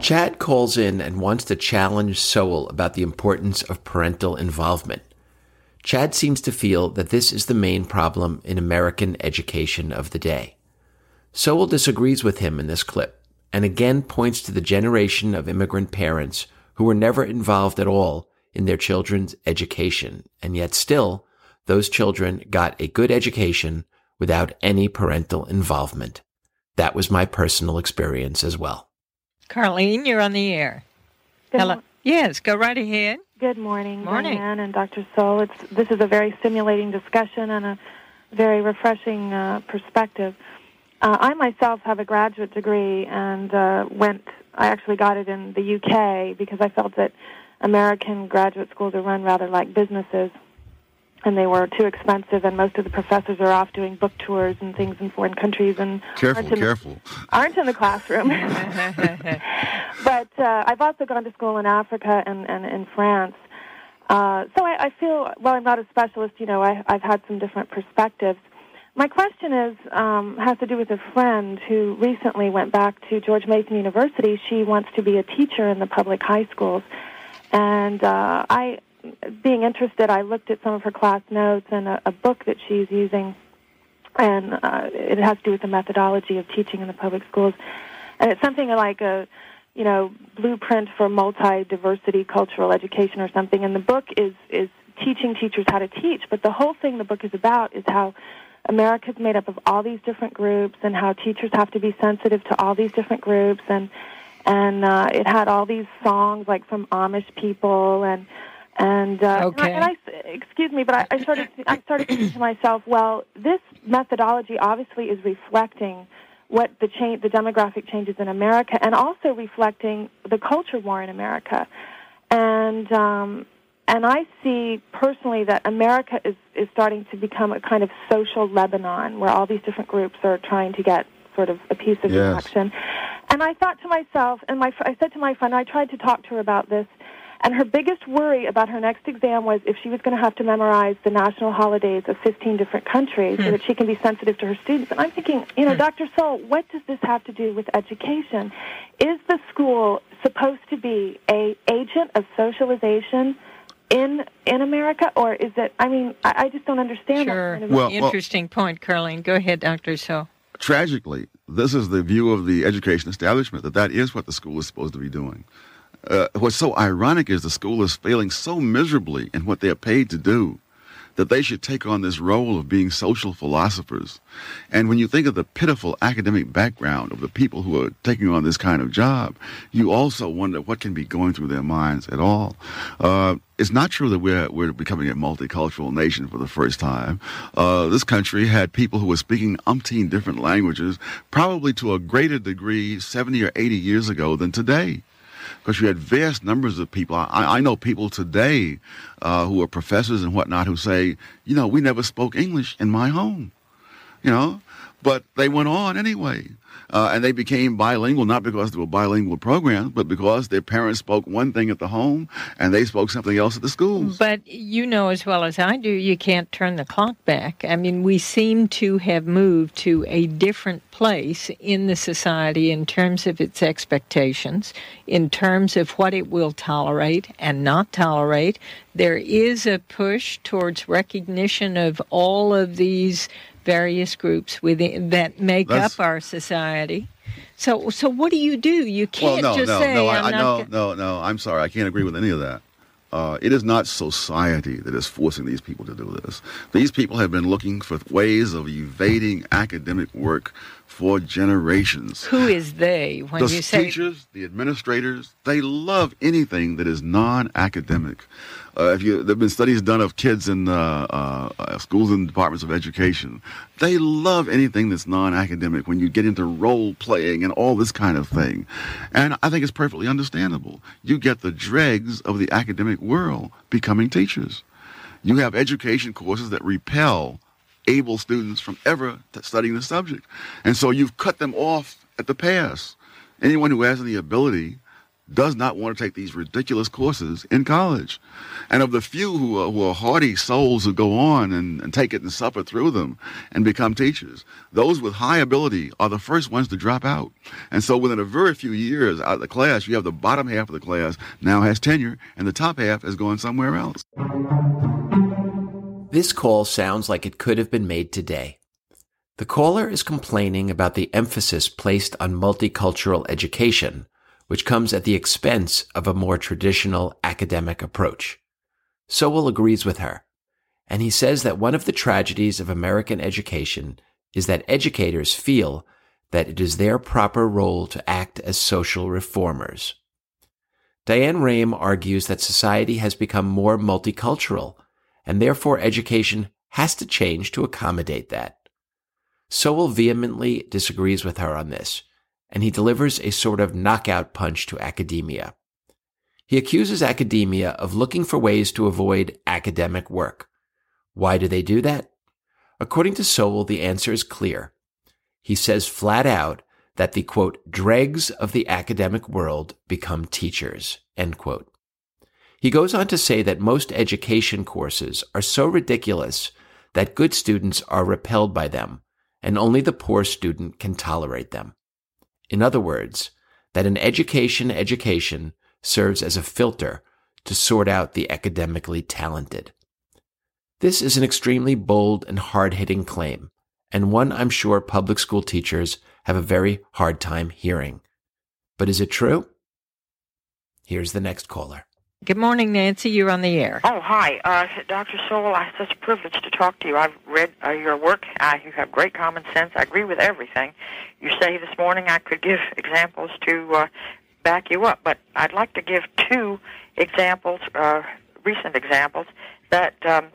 Chad calls in and wants to challenge Sowell about the importance of parental involvement. Chad seems to feel that this is the main problem in American education of the day. Sowell disagrees with him in this clip and again points to the generation of immigrant parents who were never involved at all in their children's education, and yet still, those children got a good education without any parental involvement. That was my personal experience as well. Carlene, you're on the air. Hello. Yes, go right ahead. Good morning, Morning. Diane and Dr. Sowell. It's this is a very stimulating discussion and a very refreshing uh, perspective. Uh, I myself have a graduate degree and uh, went. I actually got it in the UK because I felt that American graduate schools are run rather like businesses. And they were too expensive, and most of the professors are off doing book tours and things in foreign countries and Careful, aren't in, careful. aren't in the classroom. but uh, I've also gone to school in Africa and, and in France. Uh, so I, I feel, well, I'm not a specialist, you know, I, I've had some different perspectives. My question is um, has to do with a friend who recently went back to George Mason University. She wants to be a teacher in the public high schools, and uh, I, being interested, I looked at some of her class notes and a, a book that she's using, and uh, it has to do with the methodology of teaching in the public schools, and it's something like a you know blueprint for multi-diversity cultural education or something. And the book is is teaching teachers how to teach, but the whole thing the book is about is how America's made up of all these different groups, and how teachers have to be sensitive to all these different groups, and and uh, it had all these songs like from Amish people, and and, uh, Okay. and, I, and I excuse me, but I, I started I started thinking to myself, well, this methodology obviously is reflecting what the change, the demographic changes in America, and also reflecting the culture war in America, and um, and I see personally that America is, is starting to become a kind of social Lebanon where all these different groups are trying to get sort of a piece of the Yes. action. And I thought to myself, and my, fr- I said to my friend, I tried to talk to her about this, and her biggest worry about her next exam was if she was going to have to memorize the national holidays of 15 different countries so hmm. that she can be sensitive to her students. And I'm thinking, you know, hmm. Dr. Sowell, what does this have to do with education? Is the school supposed to be a agent of socialization in in America, or is it? I mean, I, I just don't understand. Sure. That kind of Well, well- Interesting point, Carlene. Go ahead, Dr. Sowell. Tragically, this is the view of the education establishment that that is what the school is supposed to be doing. Uh, what's so ironic is the school is failing so miserably in what they are paid to do that they should take on this role of being social philosophers. And when you think of the pitiful academic background of the people who are taking on this kind of job, you also wonder what can be going through their minds at all. Uh, it's not true that we're, we're becoming a multicultural nation for the first time. Uh, this country had people who were speaking umpteen different languages, probably to a greater degree 70 or 80 years ago than today because you had vast numbers of people. I, I know people today uh, who are professors and whatnot who say, you know, we never spoke English in my home, you know, but they went on anyway. Uh, and they became bilingual not because they were bilingual programs, but because their parents spoke one thing at the home and they spoke something else at the schools. But you know as well as I do, you can't turn the clock back. I mean, we seem to have moved to a different place in the society in terms of its expectations, in terms of what it will tolerate and not tolerate. There is a push towards recognition of all of these various groups within that make That's- up our society. So, so what do you do? You can't no, just no, say, no, "I'm I, I, not." no, go-" no, no. I'm sorry. I can't agree with any of that. Uh, it is not society that is forcing these people to do this. These people have been looking for ways of evading academic work for generations. Who is they when the you say teachers, the administrators, they love anything that is non-academic. Uh, if you, there've been studies done of kids in uh, uh, uh, schools and departments of education. They love anything that's non-academic. When you get into role playing and all this kind of thing, and I think it's perfectly understandable. You get the dregs of the academic world becoming teachers. You have education courses that repel able students from ever studying the subject. And so you've cut them off at the pass. Anyone who has any ability does not want to take these ridiculous courses in college. And of the few who are, who are hardy souls who go on and, and take it and suffer through them and become teachers, those with high ability are the first ones to drop out. And so within a very few years out of the class, you have the bottom half of the class now has tenure and the top half has gone somewhere else. This call sounds like it could have been made today. The caller is complaining about the emphasis placed on multicultural education, which comes at the expense of a more traditional academic approach. Sowell agrees with her, and he says that one of the tragedies of American education is that educators feel that it is their proper role to act as social reformers. Diane Rehm argues that society has become more multicultural, and therefore education has to change to accommodate that. Sowell vehemently disagrees with her on this, and he delivers a sort of knockout punch to academia. He accuses academia of looking for ways to avoid academic work, Why do they do that? According to Sowell, the answer is clear. He says flat out that the quote, dregs of the academic world become teachers, end quote. He goes on to say that most education courses are so ridiculous that good students are repelled by them, and only the poor student can tolerate them. In other words, that an education education serves as a filter to sort out the academically talented. This is an extremely bold and hard hitting claim, and one I'm sure public school teachers have a very hard time hearing. But is it true? Here's the next caller. Good morning, Nancy. You're on the air. Oh, hi. Uh, Dr. Sowell, it's such a privilege to talk to you. I've read uh, your work. Uh, you have great common sense. I agree with everything. You say this morning I could give examples to uh, back you up, but I'd like to give two examples, uh, recent examples, that um,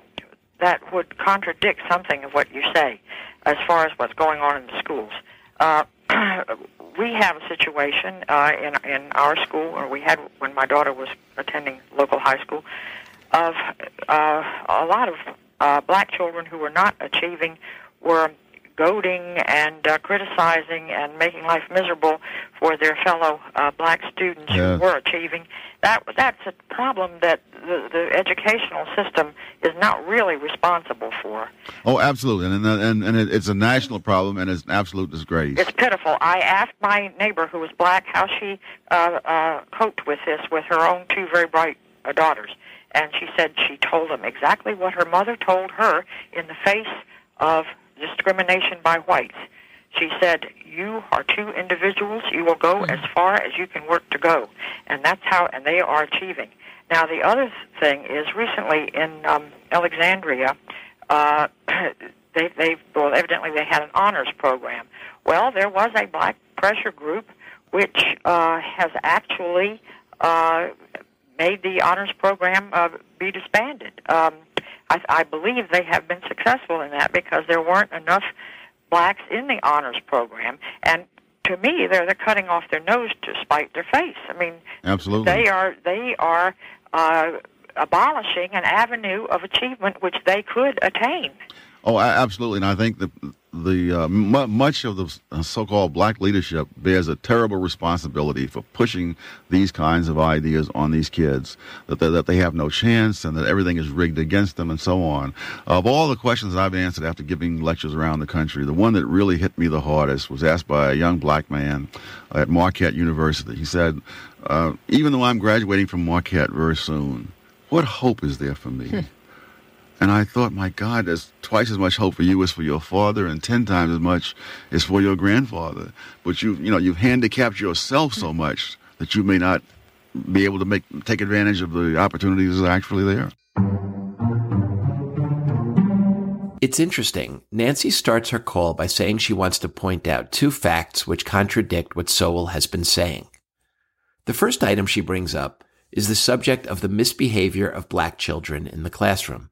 that would contradict something of what you say as far as what's going on in the schools. Uh, we have a situation uh, in in our school, or we had when my daughter was attending local high school, of uh, a lot of uh, black children who were not achieving were goading and uh, criticizing and making life miserable for their fellow uh, black students Yeah. who were achieving. That that's a problem that the, the educational system is not really responsible for. Oh, absolutely, and and and it's a national problem, and it's an absolute disgrace. It's pitiful. I asked my neighbor who was black how she uh, uh, coped with this with her own two very bright uh, daughters, and she said she told them exactly what her mother told her in the face of discrimination by whites. She said, "You are two individuals. You will go as far as you can work to go," and that's how. And they are achieving. Now, the other thing is recently in um, Alexandria, uh, they they well evidently they had an honors program. Well, there was a black pressure group which uh, has actually uh, made the honors program uh, be disbanded. Um, I, I believe they have been successful in that because there weren't enough blacks in the honors program, and to me, they're they're cutting off their nose to spite their face. I mean, Absolutely. they are they are uh, abolishing an avenue of achievement which they could attain. Oh, absolutely, and I think the the uh, mu much of the uh, so-called black leadership bears a terrible responsibility for pushing these kinds of ideas on these kids that they, that they have no chance and that everything is rigged against them and so on. Of all the questions I've answered after giving lectures around the country, the one that really hit me the hardest was asked by a young black man at Marquette University. He said, uh, "Even though I'm graduating from Marquette very soon, what hope is there for me?" And I thought, my God, there's twice as much hope for you as for your father, and ten times as much as for your grandfather. But you, you know, you've handicapped yourself so much that you may not be able to make take advantage of the opportunities that are actually there. It's interesting. Nancy starts her call by saying she wants to point out two facts which contradict what Sowell has been saying. The first item she brings up is the subject of the misbehavior of black children in the classroom,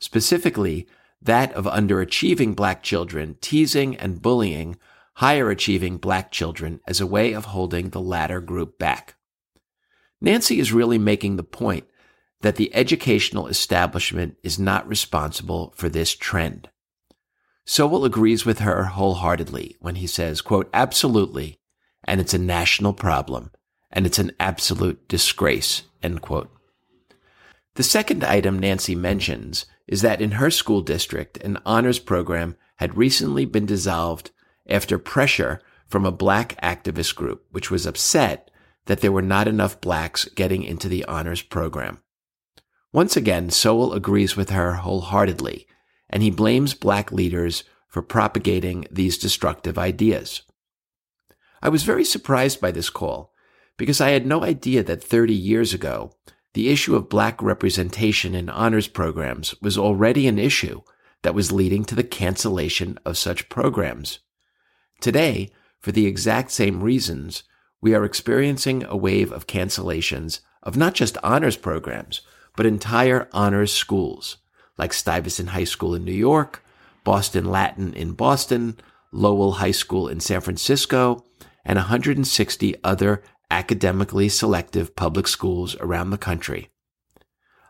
specifically that of underachieving black children teasing and bullying higher achieving black children as a way of holding the latter group back. Nancy is really making the point that the educational establishment is not responsible for this trend. Sowell agrees with her wholeheartedly when he says, quote, absolutely, and it's a national problem, and it's an absolute disgrace, end quote. The second item Nancy mentions is that in her school district, an honors program had recently been dissolved after pressure from a black activist group, which was upset that there were not enough blacks getting into the honors program. Once again, Sowell agrees with her wholeheartedly, and he blames black leaders for propagating these destructive ideas. I was very surprised by this call because I had no idea that 30 years ago, the issue of black representation in honors programs was already an issue that was leading to the cancellation of such programs. Today, for the exact same reasons, we are experiencing a wave of cancellations of not just honors programs, but entire honors schools, like Stuyvesant High School in New York, Boston Latin in Boston, Lowell High School in San Francisco, and 160 other academically selective public schools around the country.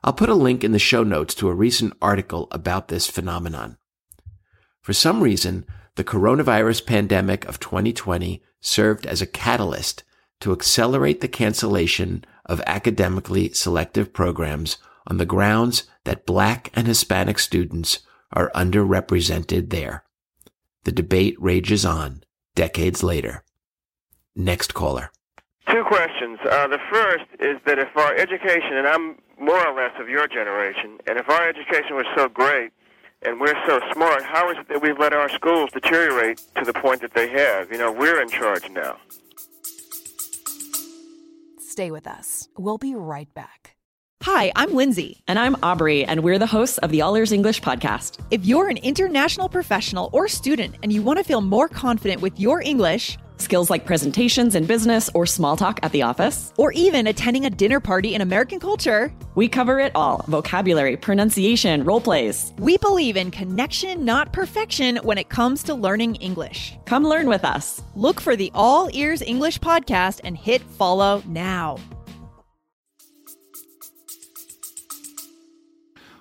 I'll put a link in the show notes to a recent article about this phenomenon. For some reason, the coronavirus pandemic of 2020 served as a catalyst to accelerate the cancellation of academically selective programs on the grounds that Black and Hispanic students are underrepresented there. The debate rages on decades later. Next caller. Two questions. Uh, the first is that if our education, and I'm more or less of your generation, and if our education was so great and we're so smart, how is it that we've let our schools deteriorate to the point that they have? You know, we're in charge now. Stay with us. We'll be right back. Hi, I'm Lindsay. And I'm Aubrey, and we're the hosts of the All Ears English podcast. If you're an international professional or student and you want to feel more confident with your English, skills like presentations in business or small talk at the office, or even attending a dinner party in American culture, we cover it all vocabulary, pronunciation, role plays. We believe in connection, not perfection, when it comes to learning English. Come learn with us. Look for the All Ears English podcast and hit follow now.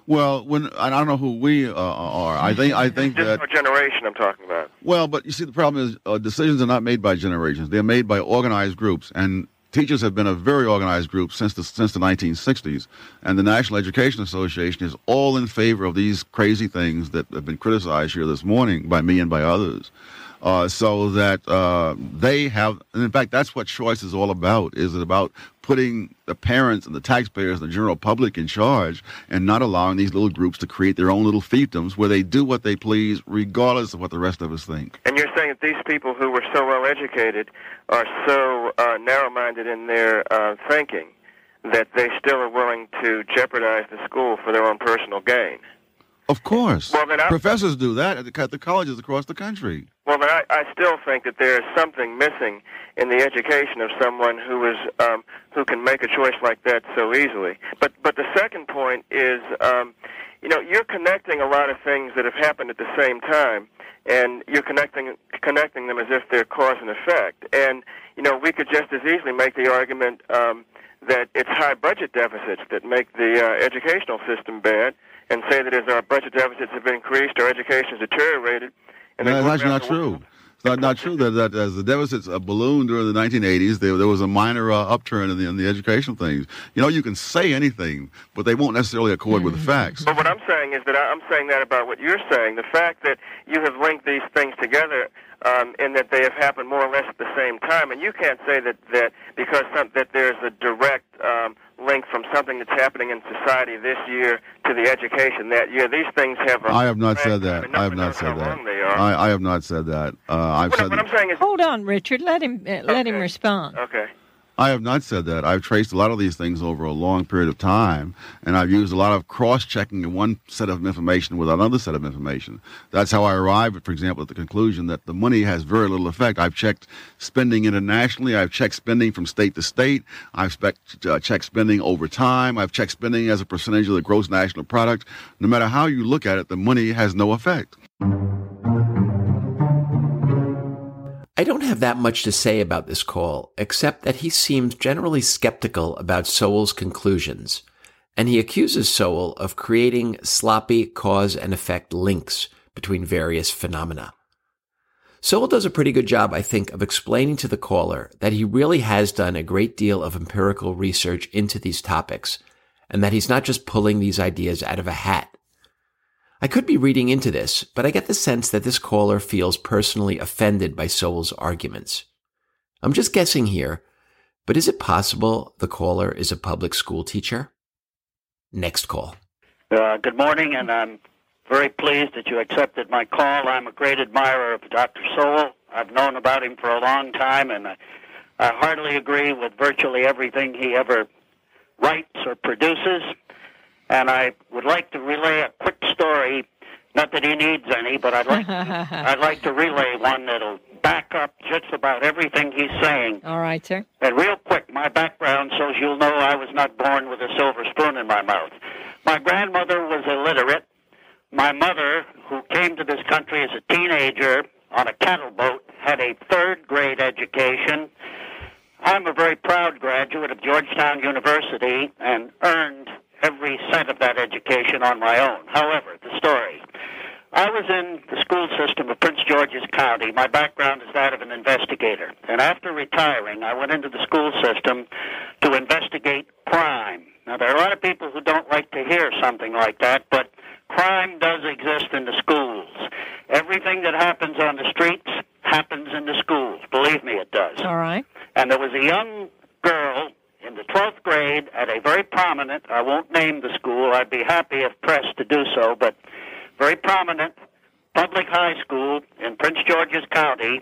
Well, when I don't know who we uh, are, I think I think Just that generation I'm talking about. well, but you see, the problem is uh, decisions are not made by generations; they're made by organized groups, and teachers have been a very organized group since the since the 1960s, and the National Education Association is all in favor of these crazy things that have been criticized here this morning by me and by others. Uh, so that uh, they have, and in fact, that's what choice is all about. Is it about putting the parents and the taxpayers and the general public in charge, and not allowing these little groups to create their own little fiefdoms where they do what they please, regardless of what the rest of us think. And you're saying that these people who were so well educated are so uh, narrow minded in their uh, thinking that they still are willing to jeopardize the school for their own personal gain. Of course, Well, I- professors do that at the, at the colleges across the country. Well, then I, I still think that there is something missing in the education of someone who is um, who can make a choice like that so easily. But but the second point is, um, you know, you're connecting a lot of things that have happened at the same time, and you're connecting connecting them as if they're cause and effect. And you know, we could just as easily make the argument um, that it's high budget deficits that make the uh, educational system bad, and say that as our budget deficits have increased, our education has deteriorated. And No, that's actually not true. It's not, not true that, that as the deficits uh, ballooned during the 1980s, there, there was a minor uh, upturn in the, in the educational things. You know, you can say anything, but they won't necessarily accord with the facts. But what I'm saying is that I- I'm saying that about what you're saying. The fact that you have linked these things together um, in that they have happened more or less at the same time, and you can't say that that because some, that there's a direct um, link from something that's happening in society this year to the education that year. These things have. A I have not said that. I have not said that. wrong they are. I, I have not said that. Uh, I've said what I'm saying is, Hold on, Richard. Let him uh, let him respond. okay. I have not said that. I've traced a lot of these things over a long period of time, and I've used a lot of cross-checking in one set of information with another set of information. That's how I arrived, for example, at the conclusion that the money has very little effect. I've checked spending internationally. I've checked spending from state to state. I've spec- uh, checked spending over time. I've checked spending as a percentage of the gross national product. No matter how you look at it, the money has no effect. I don't have that much to say about this call, except that he seems generally skeptical about Sowell's conclusions, and he accuses Sowell of creating sloppy cause and effect links between various phenomena. Sowell does a pretty good job, I think, of explaining to the caller that he really has done a great deal of empirical research into these topics, and that he's not just pulling these ideas out of a hat. I could be reading into this, but I get the sense that this caller feels personally offended by Sowell's arguments. I'm just guessing here, but is it possible the caller is a public school teacher? Next call. Uh, good morning, and I'm very pleased that you accepted my call. I'm a great admirer of Dr. Sowell. I've known about him for a long time, and I, I heartily agree with virtually everything he ever writes or produces. And I would like to relay a quick story. Not that he needs any, but I'd like I'd like to relay one that'll back up just about everything he's saying. All right, sir. And real quick, my background so you'll know I was not born with a silver spoon in my mouth. My grandmother was illiterate. My mother, who came to this country as a teenager on a cattle boat, had a third grade education. I'm a very proud graduate of Georgetown University and earned every cent of that education on my own. However, the story. I was in the school system of Prince George's County. My background is that of an investigator. And after retiring, I went into the school system to investigate crime. Now, there are a lot of people who don't like to hear something like that, but crime does exist in the schools. Everything that happens on the streets happens in the schools. Believe me, it does. All right. And there was a young girl in the 12th grade at a very prominent, I won't name the school, I'd be happy if pressed to do so, but very prominent public high school in Prince George's County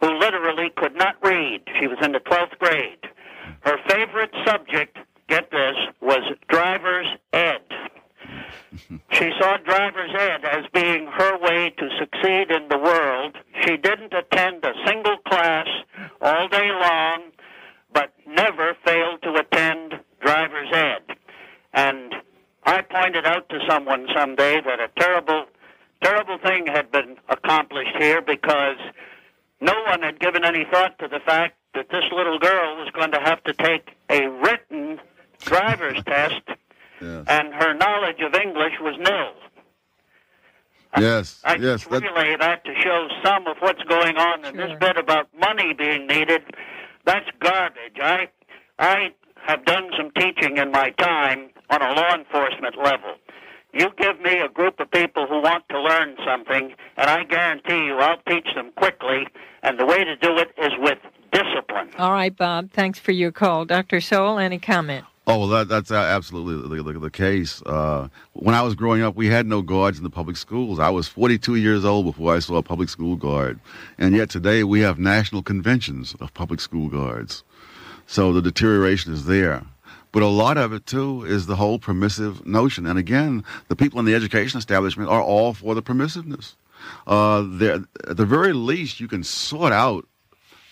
who literally could not read. She was in the 12th grade. Her favorite subject, get this, was driver's ed. She saw driver's ed as being her way to succeed in the world. She didn't attend a single class all day long, but never failed to attend driver's ed. And I pointed out to someone someday that a terrible, terrible thing had been accomplished here because no one had given any thought to the fact that this little girl was going to have to take a written driver's test, and her knowledge of English was nil. Yes, I yes. just relay that to show some of what's going on in this bit about money being needed. That's garbage. I I have done some teaching in my time on a law enforcement level. You give me a group of people who want to learn something, and I guarantee you I'll teach them quickly, and the way to do it is with discipline. All right, Bob. Thanks for your call. Dr. Sowell, any comment? Oh, well, that, that's absolutely the, the, the case. Uh, when I was growing up, we had no guards in the public schools. I was 42 years old before I saw a public school guard. And yet today we have national conventions of public school guards. So the deterioration is there. But a lot of it, too, is the whole permissive notion. And again, the people in the education establishment are all for the permissiveness. Uh, at the very least, you can sort out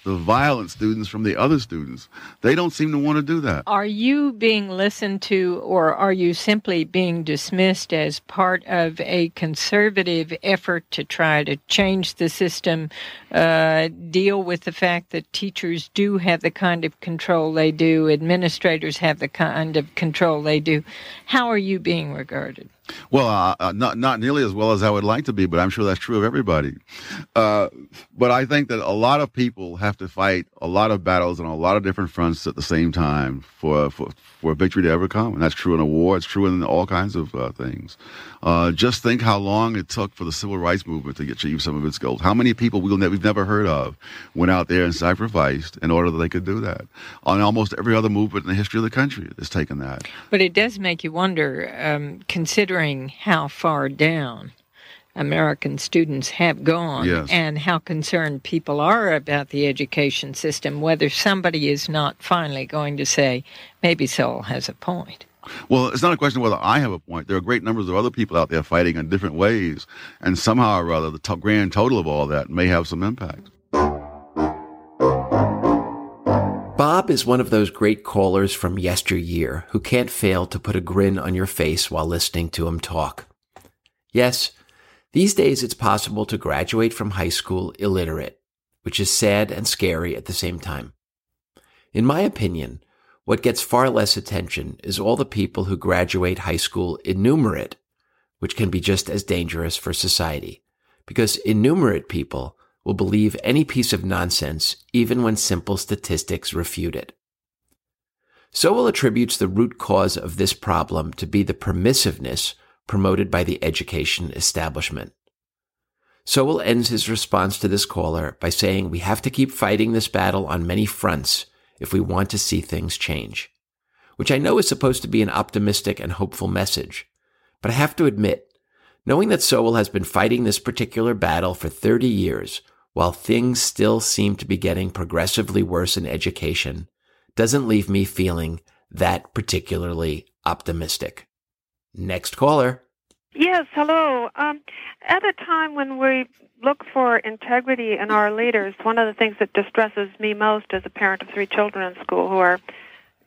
the violent students from the other students. They don't seem to want to do that. Are you being listened to, or are you simply being dismissed as part of a conservative effort to try to change the system, uh, deal with the fact that teachers do have the kind of control they do, administrators have the kind of control they do? How are you being regarded? Well, uh, uh, not not nearly as well as I would like to be, but I'm sure that's true of everybody. Uh, but I think that a lot of people have to fight a lot of battles on a lot of different fronts at the same time for for, for a victory to ever come. And that's true in a war. It's true in all kinds of uh, things. Uh, just think how long it took for the civil rights movement to achieve some of its goals. How many people we'll ne- we've never heard of went out there and sacrificed in order that they could do that? On almost every other movement in the history of the country has taken that. But it does make you wonder, um, considering how far down American students have gone Yes. and how concerned people are about the education system, whether somebody is not finally going to say, maybe Sowell has a point. Well, it's not a question of whether I have a point. There are great numbers of other people out there fighting in different ways, and somehow or other, the to- grand total of all that may have some impact. Bob is one of those great callers from yesteryear who can't fail to put a grin on your face while listening to him talk. Yes, these days it's possible to graduate from high school illiterate, which is sad and scary at the same time. In my opinion, what gets far less attention is all the people who graduate high school innumerate, which can be just as dangerous for society, because innumerate people will believe any piece of nonsense even when simple statistics refute it. Sowell attributes the root cause of this problem to be the permissiveness promoted by the education establishment. Sowell ends his response to this caller by saying we have to keep fighting this battle on many fronts if we want to see things change, which I know is supposed to be an optimistic and hopeful message. But I have to admit, knowing that Sowell has been fighting this particular battle for 30 years, while things still seem to be getting progressively worse in education, doesn't leave me feeling that particularly optimistic. Next caller. Yes, hello. Um, at a time when we look for integrity in our leaders, one of the things that distresses me most as a parent of three children in school who are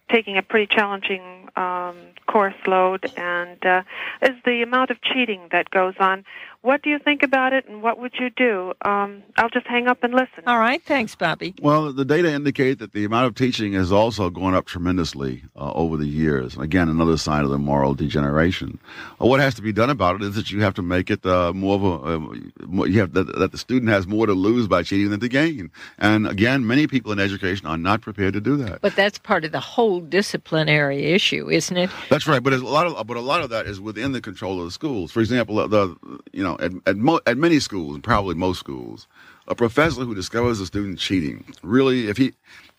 taking a pretty challenging um, course load and uh, is the amount of cheating that goes on. What do you think about it, and what would you do? Um, I'll just hang up and listen. All right. Thanks, Bobby. Well, the data indicate that the amount of teaching is also going up tremendously uh, over the years. Again, another sign of the moral degeneration. Uh, what has to be done about it is that you have to make it uh, more of a, uh, you have that, that the student has more to lose by cheating than to gain. And again, many people in education are not prepared to do that. But that's part of the whole disciplinary issue, isn't it? That's right. But a lot of but a lot of that is within the control of the schools. For example, the you know at at, mo- at many schools, probably most schools, a professor who discovers a student cheating really, if he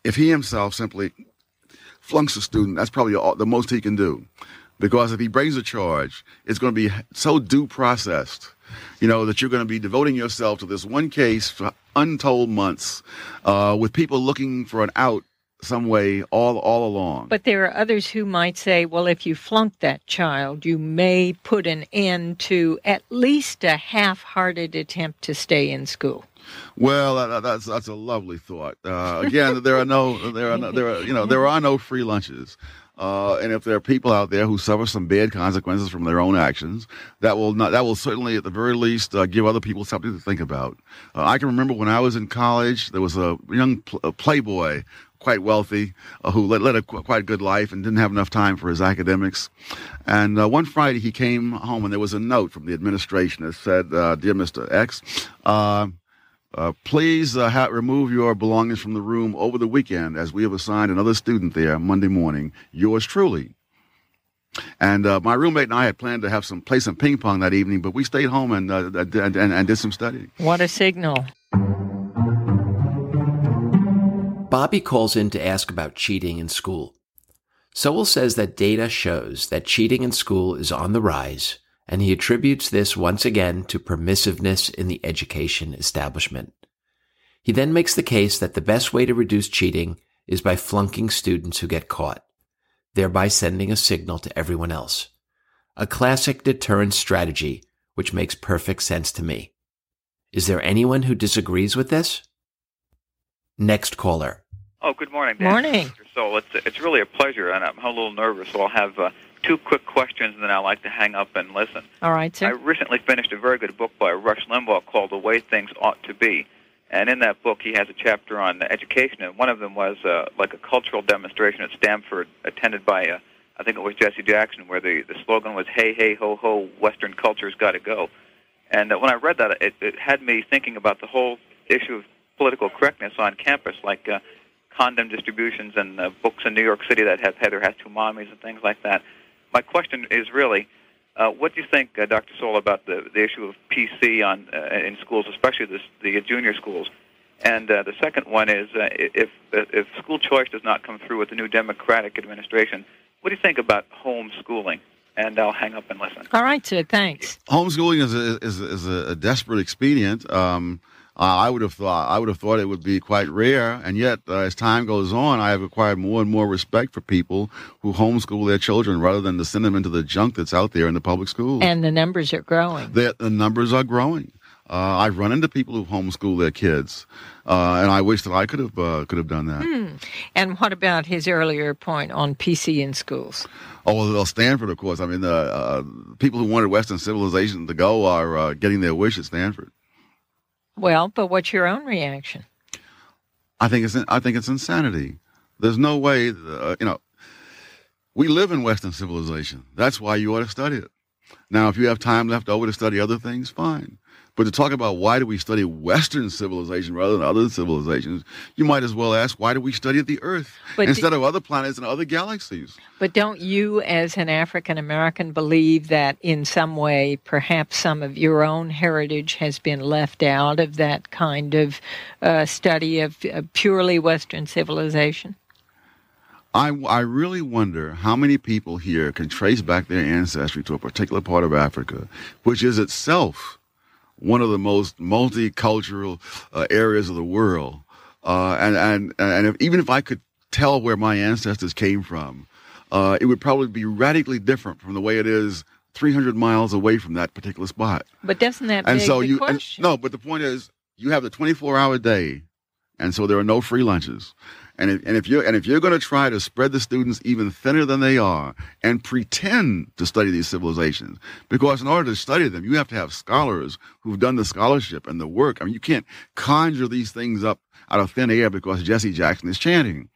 if he himself simply flunks a student, that's probably all, the most he can do. Because if he brings a charge, it's going to be so due processed, you know, that you're going to be devoting yourself to this one case for untold months, uh, with people looking for an out some way all all along. But there are others who might say, well, if you flunk that child, you may put an end to at least a half-hearted attempt to stay in school. Well, that, that's that's a lovely thought. Uh, again, there are no there are no, there are you know there are no free lunches. Uh, and if there are people out there who suffer some bad consequences from their own actions, that will not, that will certainly, at the very least, uh, give other people something to think about. Uh, I can remember when I was in college, there was a young pl- a playboy quite wealthy, uh, who led, led a qu- quite good life and didn't have enough time for his academics. And uh, one Friday he came home and there was a note from the administration that said, uh, "Dear Mr. X." Uh, uh, please uh, ha- remove your belongings from the room over the weekend as we have assigned another student there Monday morning. Yours truly. And my roommate and I had planned to have some play some ping pong that evening, but we stayed home and and, and, and did some studying. What a signal! Bobby calls in to ask about cheating in school. Sowell says that data shows that cheating in school is on the rise, and he attributes this once again to permissiveness in the education establishment. He then makes the case that the best way to reduce cheating is by flunking students who get caught, thereby sending a signal to everyone else. A classic deterrence strategy, which makes perfect sense to me. Is there anyone who disagrees with this? Next caller. Oh, good morning, Dan. Morning. So it's it's really a pleasure, and I'm a little nervous, so I'll have uh, two quick questions, and then I'd like to hang up and listen. All right, sir. I recently finished a very good book by Rush Limbaugh called "The Way Things Ought to Be," and in that book, he has a chapter on education, and one of them was uh, like a cultural demonstration at Stanford, attended by uh, I think it was Jesse Jackson, where the the slogan was "Hey, hey, ho, ho, Western culture's got to go." And uh, when I read that, it, it had me thinking about the whole issue of political correctness on campus, like. Uh, condom distributions and uh, books in New York City that have Heather has two mommies and things like that. My question is really, uh, what do you think, uh, Dr. Sowell, about the, the issue of PC on uh, in schools, especially the, the junior schools? And uh, the second one is, uh, if if school choice does not come through with the new Democratic administration, what do you think about homeschooling? And I'll hang up and listen. All right, sir. Thanks. Homeschooling is a, is, is a desperate expedient. Um, uh, I would have thought I would have thought it would be quite rare, and yet uh, as time goes on, I have acquired more and more respect for people who homeschool their children rather than to send them into the junk that's out there in the public schools. And the numbers are growing. The, the numbers are growing. Uh, I've run into people who homeschool their kids, uh, and I wish that I could have uh, could have done that. Hmm. And what about his earlier point on PC in schools? Oh, well, Stanford, of course. I mean, uh, people who wanted Western civilization to go are getting their wish at Stanford. Well, but what's your own reaction? I think it's I think it's insanity. There's no way, uh, you know. We live in Western civilization. That's why you ought to study it. Now, if you have time left over to study other things, fine. But to talk about why do we study Western civilization rather than other civilizations, you might as well ask why do we study the Earth but instead do, of other planets and other galaxies? But don't you, as an African American, believe that in some way perhaps some of your own heritage has been left out of that kind of uh, study of uh, purely Western civilization? I, I really wonder how many people here can trace back their ancestry to a particular part of Africa, which is itself one of the most multicultural uh, areas of the world. Uh, and and and if, even if I could tell where my ancestors came from, uh, it would probably be radically different from the way it is 300 miles away from that particular spot. But doesn't that and so you? And, no, but the point is you have the 24 hour day, and so there are no free lunches. And if, and if you're and if you're going to try to spread the students even thinner than they are and pretend to study these civilizations, because in order to study them, you have to have scholars who've done the scholarship and the work. I mean, you can't conjure these things up out of thin air because Jesse Jackson is chanting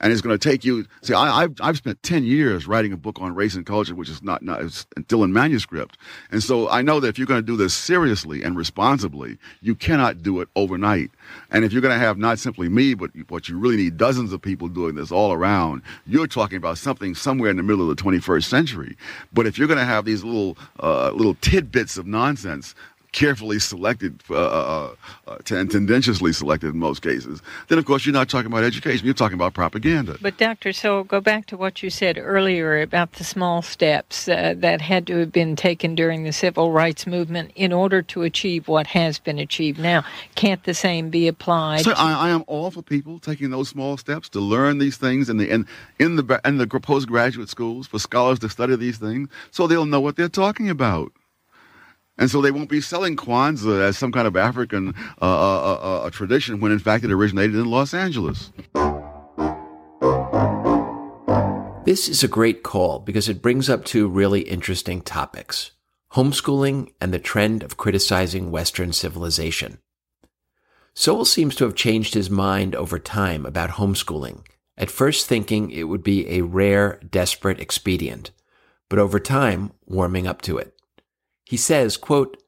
and it's going to take you. See, I, have I've spent ten years writing a book on race and culture, which is not not it's still in manuscript, and so I know that if you're going to do this seriously and responsibly, you cannot do it overnight. And if you're going to have not simply me, but what you really need dozens of people doing this all around, you're talking about something somewhere in the middle of the 21st century. But if you're going to have these little uh, little tidbits of nonsense carefully selected uh, uh, uh, and tendentiously selected in most cases, then of course you're not talking about education. You're talking about propaganda. But Doctor, so go back to what you said earlier about the small steps uh, that had to have been taken during the civil rights movement in order to achieve what has been achieved now. Can't the same be applied? So I, I am all for people taking those small steps to learn these things in the in, in the in the postgraduate schools for scholars to study these things so they'll know what they're talking about. And so they won't be selling Kwanzaa as some kind of African uh, uh, uh, tradition when in fact it originated in Los Angeles. This is a great call because it brings up two really interesting topics homeschooling and the trend of criticizing Western civilization. Sowell seems to have changed his mind over time about homeschooling, at first thinking it would be a rare, desperate expedient, but over time warming up to it. He says, quote,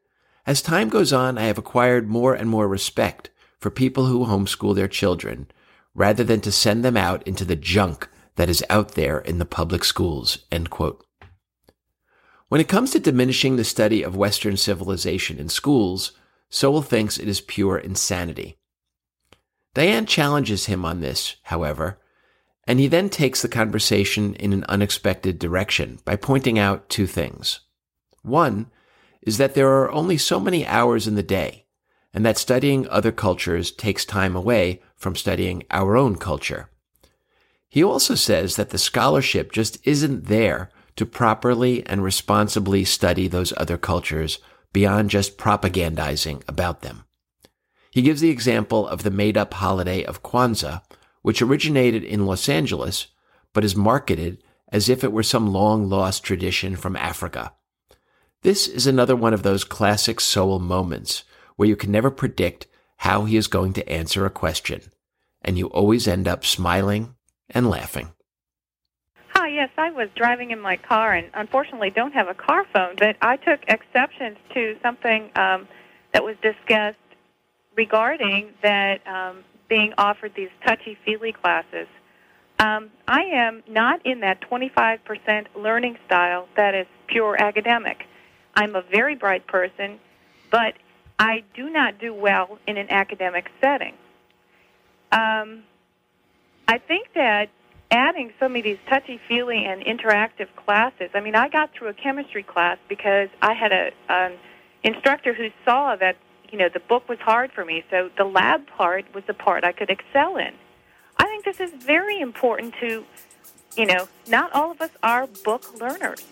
As time goes on, I have acquired more and more respect for people who homeschool their children rather than to send them out into the junk that is out there in the public schools, end quote. When it comes to diminishing the study of Western civilization in schools, Sowell thinks it is pure insanity. Diane challenges him on this, however, and he then takes the conversation in an unexpected direction by pointing out two things. One, is that there are only so many hours in the day, and that studying other cultures takes time away from studying our own culture. He also says that the scholarship just isn't there to properly and responsibly study those other cultures beyond just propagandizing about them. He gives the example of the made up holiday of Kwanzaa, which originated in Los Angeles, but is marketed as if it were some long lost tradition from Africa. This is another one of those classic Sowell moments where you can never predict how he is going to answer a question, and you always end up smiling and laughing. Hi, yes, I was driving in my car and unfortunately don't have a car phone, but I took exceptions to something um, that was discussed regarding that um, being offered these touchy feely classes. Um, I am not in that 25% learning style that is pure academic. I'm a very bright person, but I do not do well in an academic setting. Um, I think that adding some of these touchy feely and interactive classes. I mean, I got through a chemistry class because I had a an instructor who saw that you know the book was hard for me, so the lab part was the part I could excel in. I think this is very important to, you know, not all of us are book learners.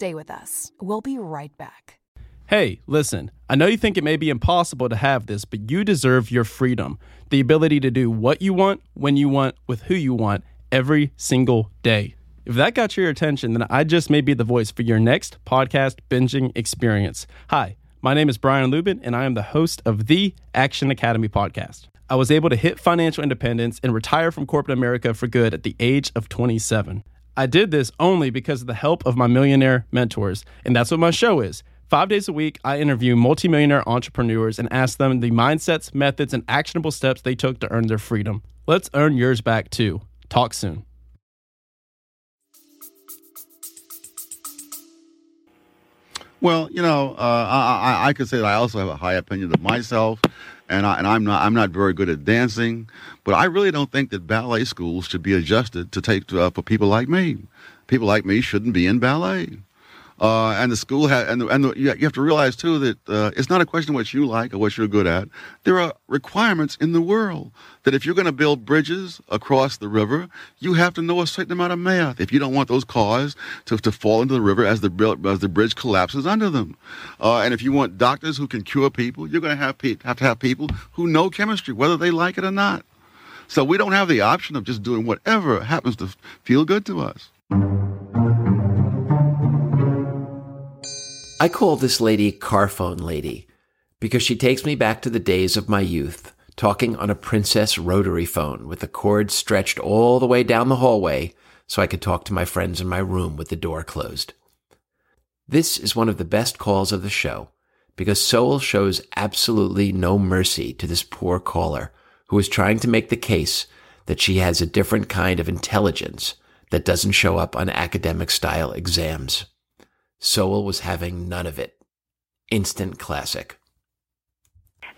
Stay with us. We'll be right back. Hey, listen, I know you think it may be impossible to have this, but you deserve your freedom the ability to do what you want, when you want, with who you want, every single day. If that got your attention, then I just may be the voice for your next podcast binging experience. Hi, my name is Brian Luebben, and I am the host of the Action Academy podcast. I was able to hit financial independence and retire from corporate America for good at the age of 27. I did this only because of the help of my millionaire mentors, and that's what my show is. Five days a week, I interview multimillionaire entrepreneurs and ask them the mindsets, methods, and actionable steps they took to earn their freedom. Let's earn yours back too. Talk soon. Well, you know, uh, I, I, I could say that I also have a high opinion of myself and I, and I'm not I'm not very good at dancing, but I really don't think that ballet schools should be adjusted to take uh, for people like me. People like me shouldn't be in ballet. Uh, and the school has, and, the, and the, you have to realize too that uh, it's not a question of what you like or what you're good at. There are requirements in the world that if you're going to build bridges across the river, you have to know a certain amount of math. If you don't want those cars to, to fall into the river as the as the bridge collapses under them, uh, and if you want doctors who can cure people, you're going to have pe- have to have people who know chemistry, whether they like it or not. So we don't have the option of just doing whatever happens to feel good to us. I call this lady Carphone Lady because she takes me back to the days of my youth, talking on a Princess rotary phone with the cord stretched all the way down the hallway so I could talk to my friends in my room with the door closed. This is one of the best calls of the show because Sowell shows absolutely no mercy to this poor caller who is trying to make the case that she has a different kind of intelligence that doesn't show up on academic style exams. Sowell was having none of it. Instant classic.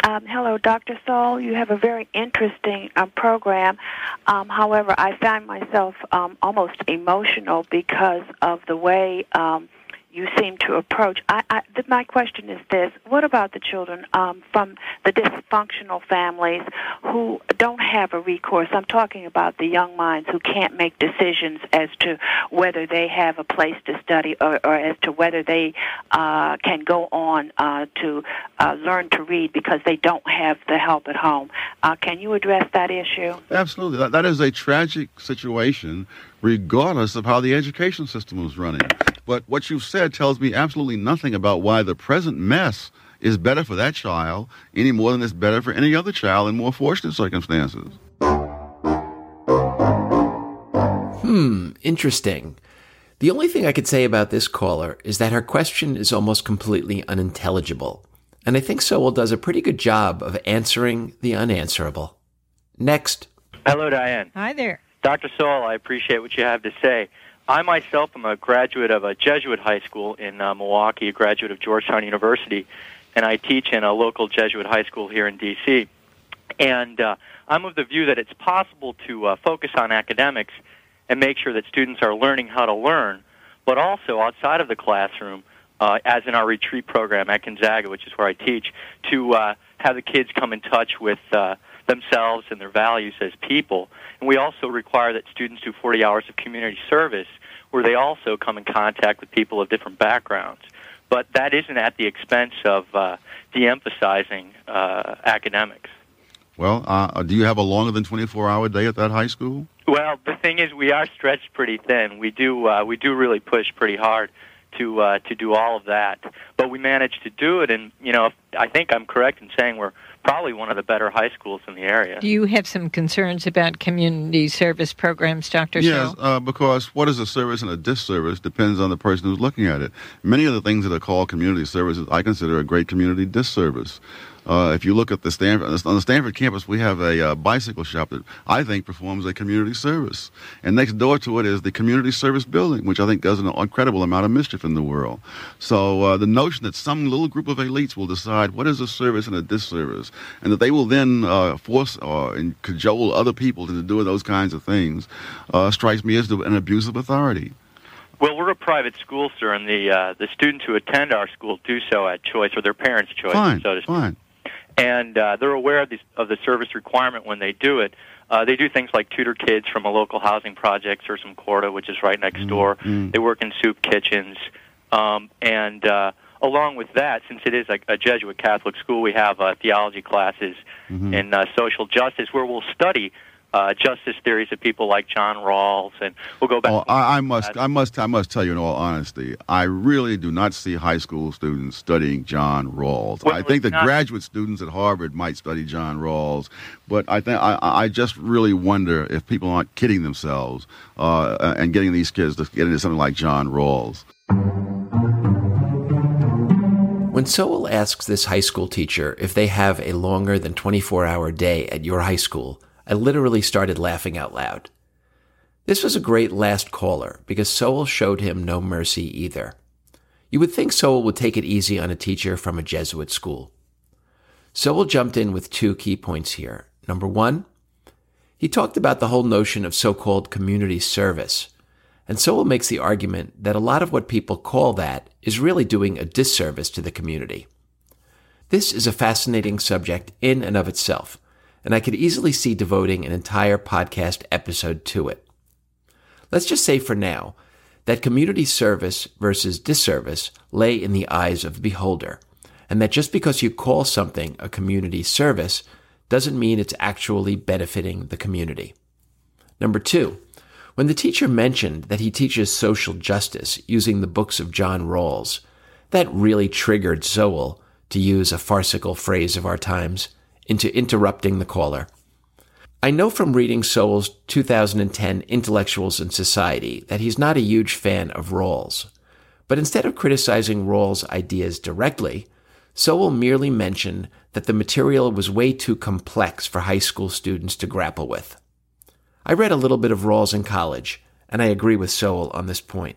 Um, hello, Dr. Sowell. You have a very interesting um, program. Um, however, I find myself um, almost emotional because of the way um, you seem to approach. I, I, th- my question is this: What about the children um, from the dysfunctional families who don't have a recourse? I'm talking about the young minds who can't make decisions as to whether they have a place to study or, or as to whether they uh, can go on uh, to uh, learn to read because they don't have the help at home. Uh, can you address that issue? Absolutely. That, that is a tragic situation, regardless of how the education system is running. But what you've said tells me absolutely nothing about why the present mess is better for that child any more than it's better for any other child in more fortunate circumstances. Hmm, interesting. The only thing I could say about this caller is that her question is almost completely unintelligible. And I think Sowell does a pretty good job of answering the unanswerable. Next. Hello, Diane. Hi there. Dr. Sowell, I appreciate what you have to say. I myself am a graduate of a Jesuit high school in uh, Milwaukee, a graduate of Georgetown University, and I teach in a local Jesuit high school here in D.C. And uh, I'm of the view that it's possible to uh, focus on academics and make sure that students are learning how to learn, but also outside of the classroom, uh, as in our retreat program at Gonzaga, which is where I teach, to uh, have the kids come in touch with uh, themselves and their values as people. And we also require that students do 40 hours of community service where they also come in contact with people of different backgrounds. But that isn't at the expense of uh, de-emphasizing uh, academics. Well, uh, do you have a longer than 24 hour day at that high school? Well, the thing is, we are stretched pretty thin. We do uh, we do really push pretty hard to uh, to do all of that, but we manage to do it. And you know, I think I'm correct in saying we're probably one of the better high schools in the area. Do you have some concerns about community service programs, Dr. Yes, uh, because what is a service and a disservice depends on the person who's looking at it. Many of the things that are called community services, I consider a great community disservice. Uh, if you look at the Stanford on the Stanford campus, we have a uh, bicycle shop that I think performs a community service, and next door to it is the community service building, which I think does an incredible amount of mischief in the world. So uh, the notion that some little group of elites will decide what is a service and a disservice, and that they will then uh, force or and cajole other people into doing those kinds of things, uh, strikes me as an abuse of authority. Well, we're a private school, sir, and the uh, the students who attend our school do so at choice or their parents' choice, Fine, so to speak. fine. And uh, they're aware of, these, of the service requirement when they do it. Uh, they do things like tutor kids from a local housing project, Sursum Corda, which is right next door. They work in soup kitchens, um, and uh, along with that, since it is a, a Jesuit Catholic school, we have uh, theology classes Mhm. in uh, social justice where we'll study uh, justice theories of people like John Rawls, and we'll go back. Oh, I, I must, I must, I must tell you in all honesty, I really do not see high school students studying John Rawls. Well, I think the not- graduate students at Harvard might study John Rawls, but I think I, I just really wonder if people aren't kidding themselves uh, and getting these kids to get into something like John Rawls. When Sowell asks this high school teacher if they have a longer than 24 hour day at your high school, I literally started laughing out loud. This was a great last caller because Sowell showed him no mercy either. You would think Sowell would take it easy on a teacher from a Jesuit school. Sowell jumped in with two key points here. Number one, he talked about the whole notion of so called community service And Sowell makes the argument that a lot of what people call that is really doing a disservice to the community. This is a fascinating subject in and of itself, and I could easily see devoting an entire podcast episode to it. Let's just say for now that community service versus disservice lay in the eyes of the beholder, and that just because you call something a community service doesn't mean it's actually benefiting the community. Number two, when the teacher mentioned that he teaches social justice using the books of John Rawls, that really triggered Sowell, to use a farcical phrase of our times, into interrupting the caller. I know from reading Sowell's 2010 Intellectuals in Society that he's not a huge fan of Rawls. But instead of criticizing Rawls' ideas directly, Sowell merely mentioned that the material was way too complex for high school students to grapple with. I read a little bit of Rawls in college, and I agree with Sowell on this point.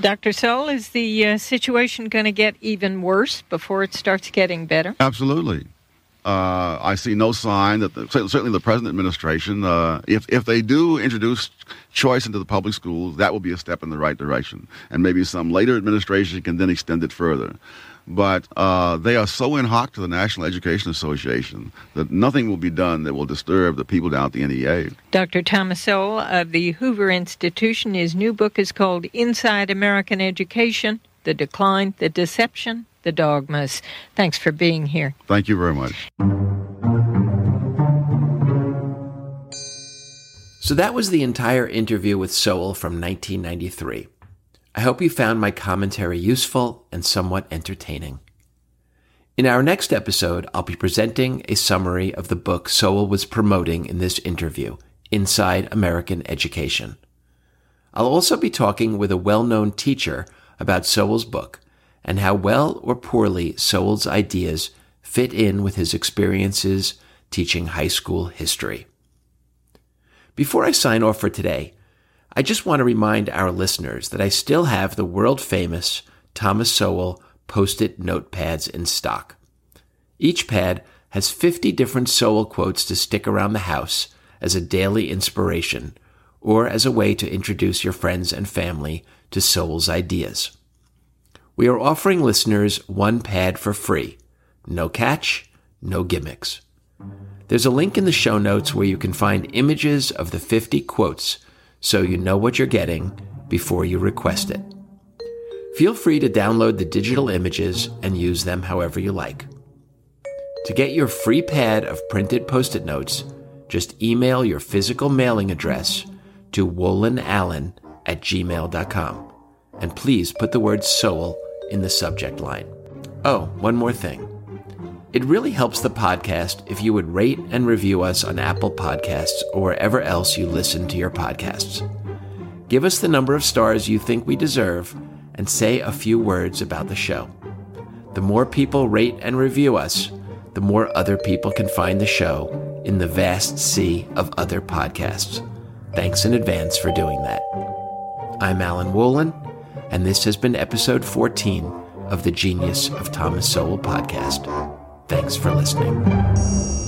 Dr. Sowell, is the uh, situation going to get even worse before it starts getting better? Absolutely. Uh, I see no sign that the, certainly the present administration, uh, if if they do introduce choice into the public schools, that will be a step in the right direction, and maybe some later administration can then extend it further. But uh, they are so in hoc to the National Education Association that nothing will be done that will disturb the people down at the NEA. Dr. Thomas Sowell of the Hoover Institution, his new book is called Inside American Education The Decline, the Deception, the Dogmas. Thanks for being here. Thank you very much. So that was the entire interview with Sowell from 1993. I hope you found my commentary useful and somewhat entertaining. In our next episode, I'll be presenting a summary of the book Sowell was promoting in this interview, Inside American Education. I'll also be talking with a well known teacher about Sowell's book and how well or poorly Sowell's ideas fit in with his experiences teaching high school history. Before I sign off for today, I just want to remind our listeners that I still have the world famous Thomas Sowell post it notepads in stock. Each pad has 50 different Sowell quotes to stick around the house as a daily inspiration or as a way to introduce your friends and family to Sowell's ideas. We are offering listeners one pad for free. No catch, no gimmicks. There's a link in the show notes where you can find images of the 50 quotes so you know what you're getting before you request it. Feel free to download the digital images and use them however you like. To get your free pad of printed post it notes, just email your physical mailing address to wollenallen at gmail.com. And please put the word Sowell in the subject line. Oh, one more thing. It really helps the podcast if you would rate and review us on Apple Podcasts or wherever else you listen to your podcasts. Give us the number of stars you think we deserve and say a few words about the show. The more people rate and review us, the more other people can find the show in the vast sea of other podcasts. Thanks in advance for doing that. I'm Alan Wolin, and this has been episode 14 of the Genius of Thomas Sowell podcast. Thanks for listening.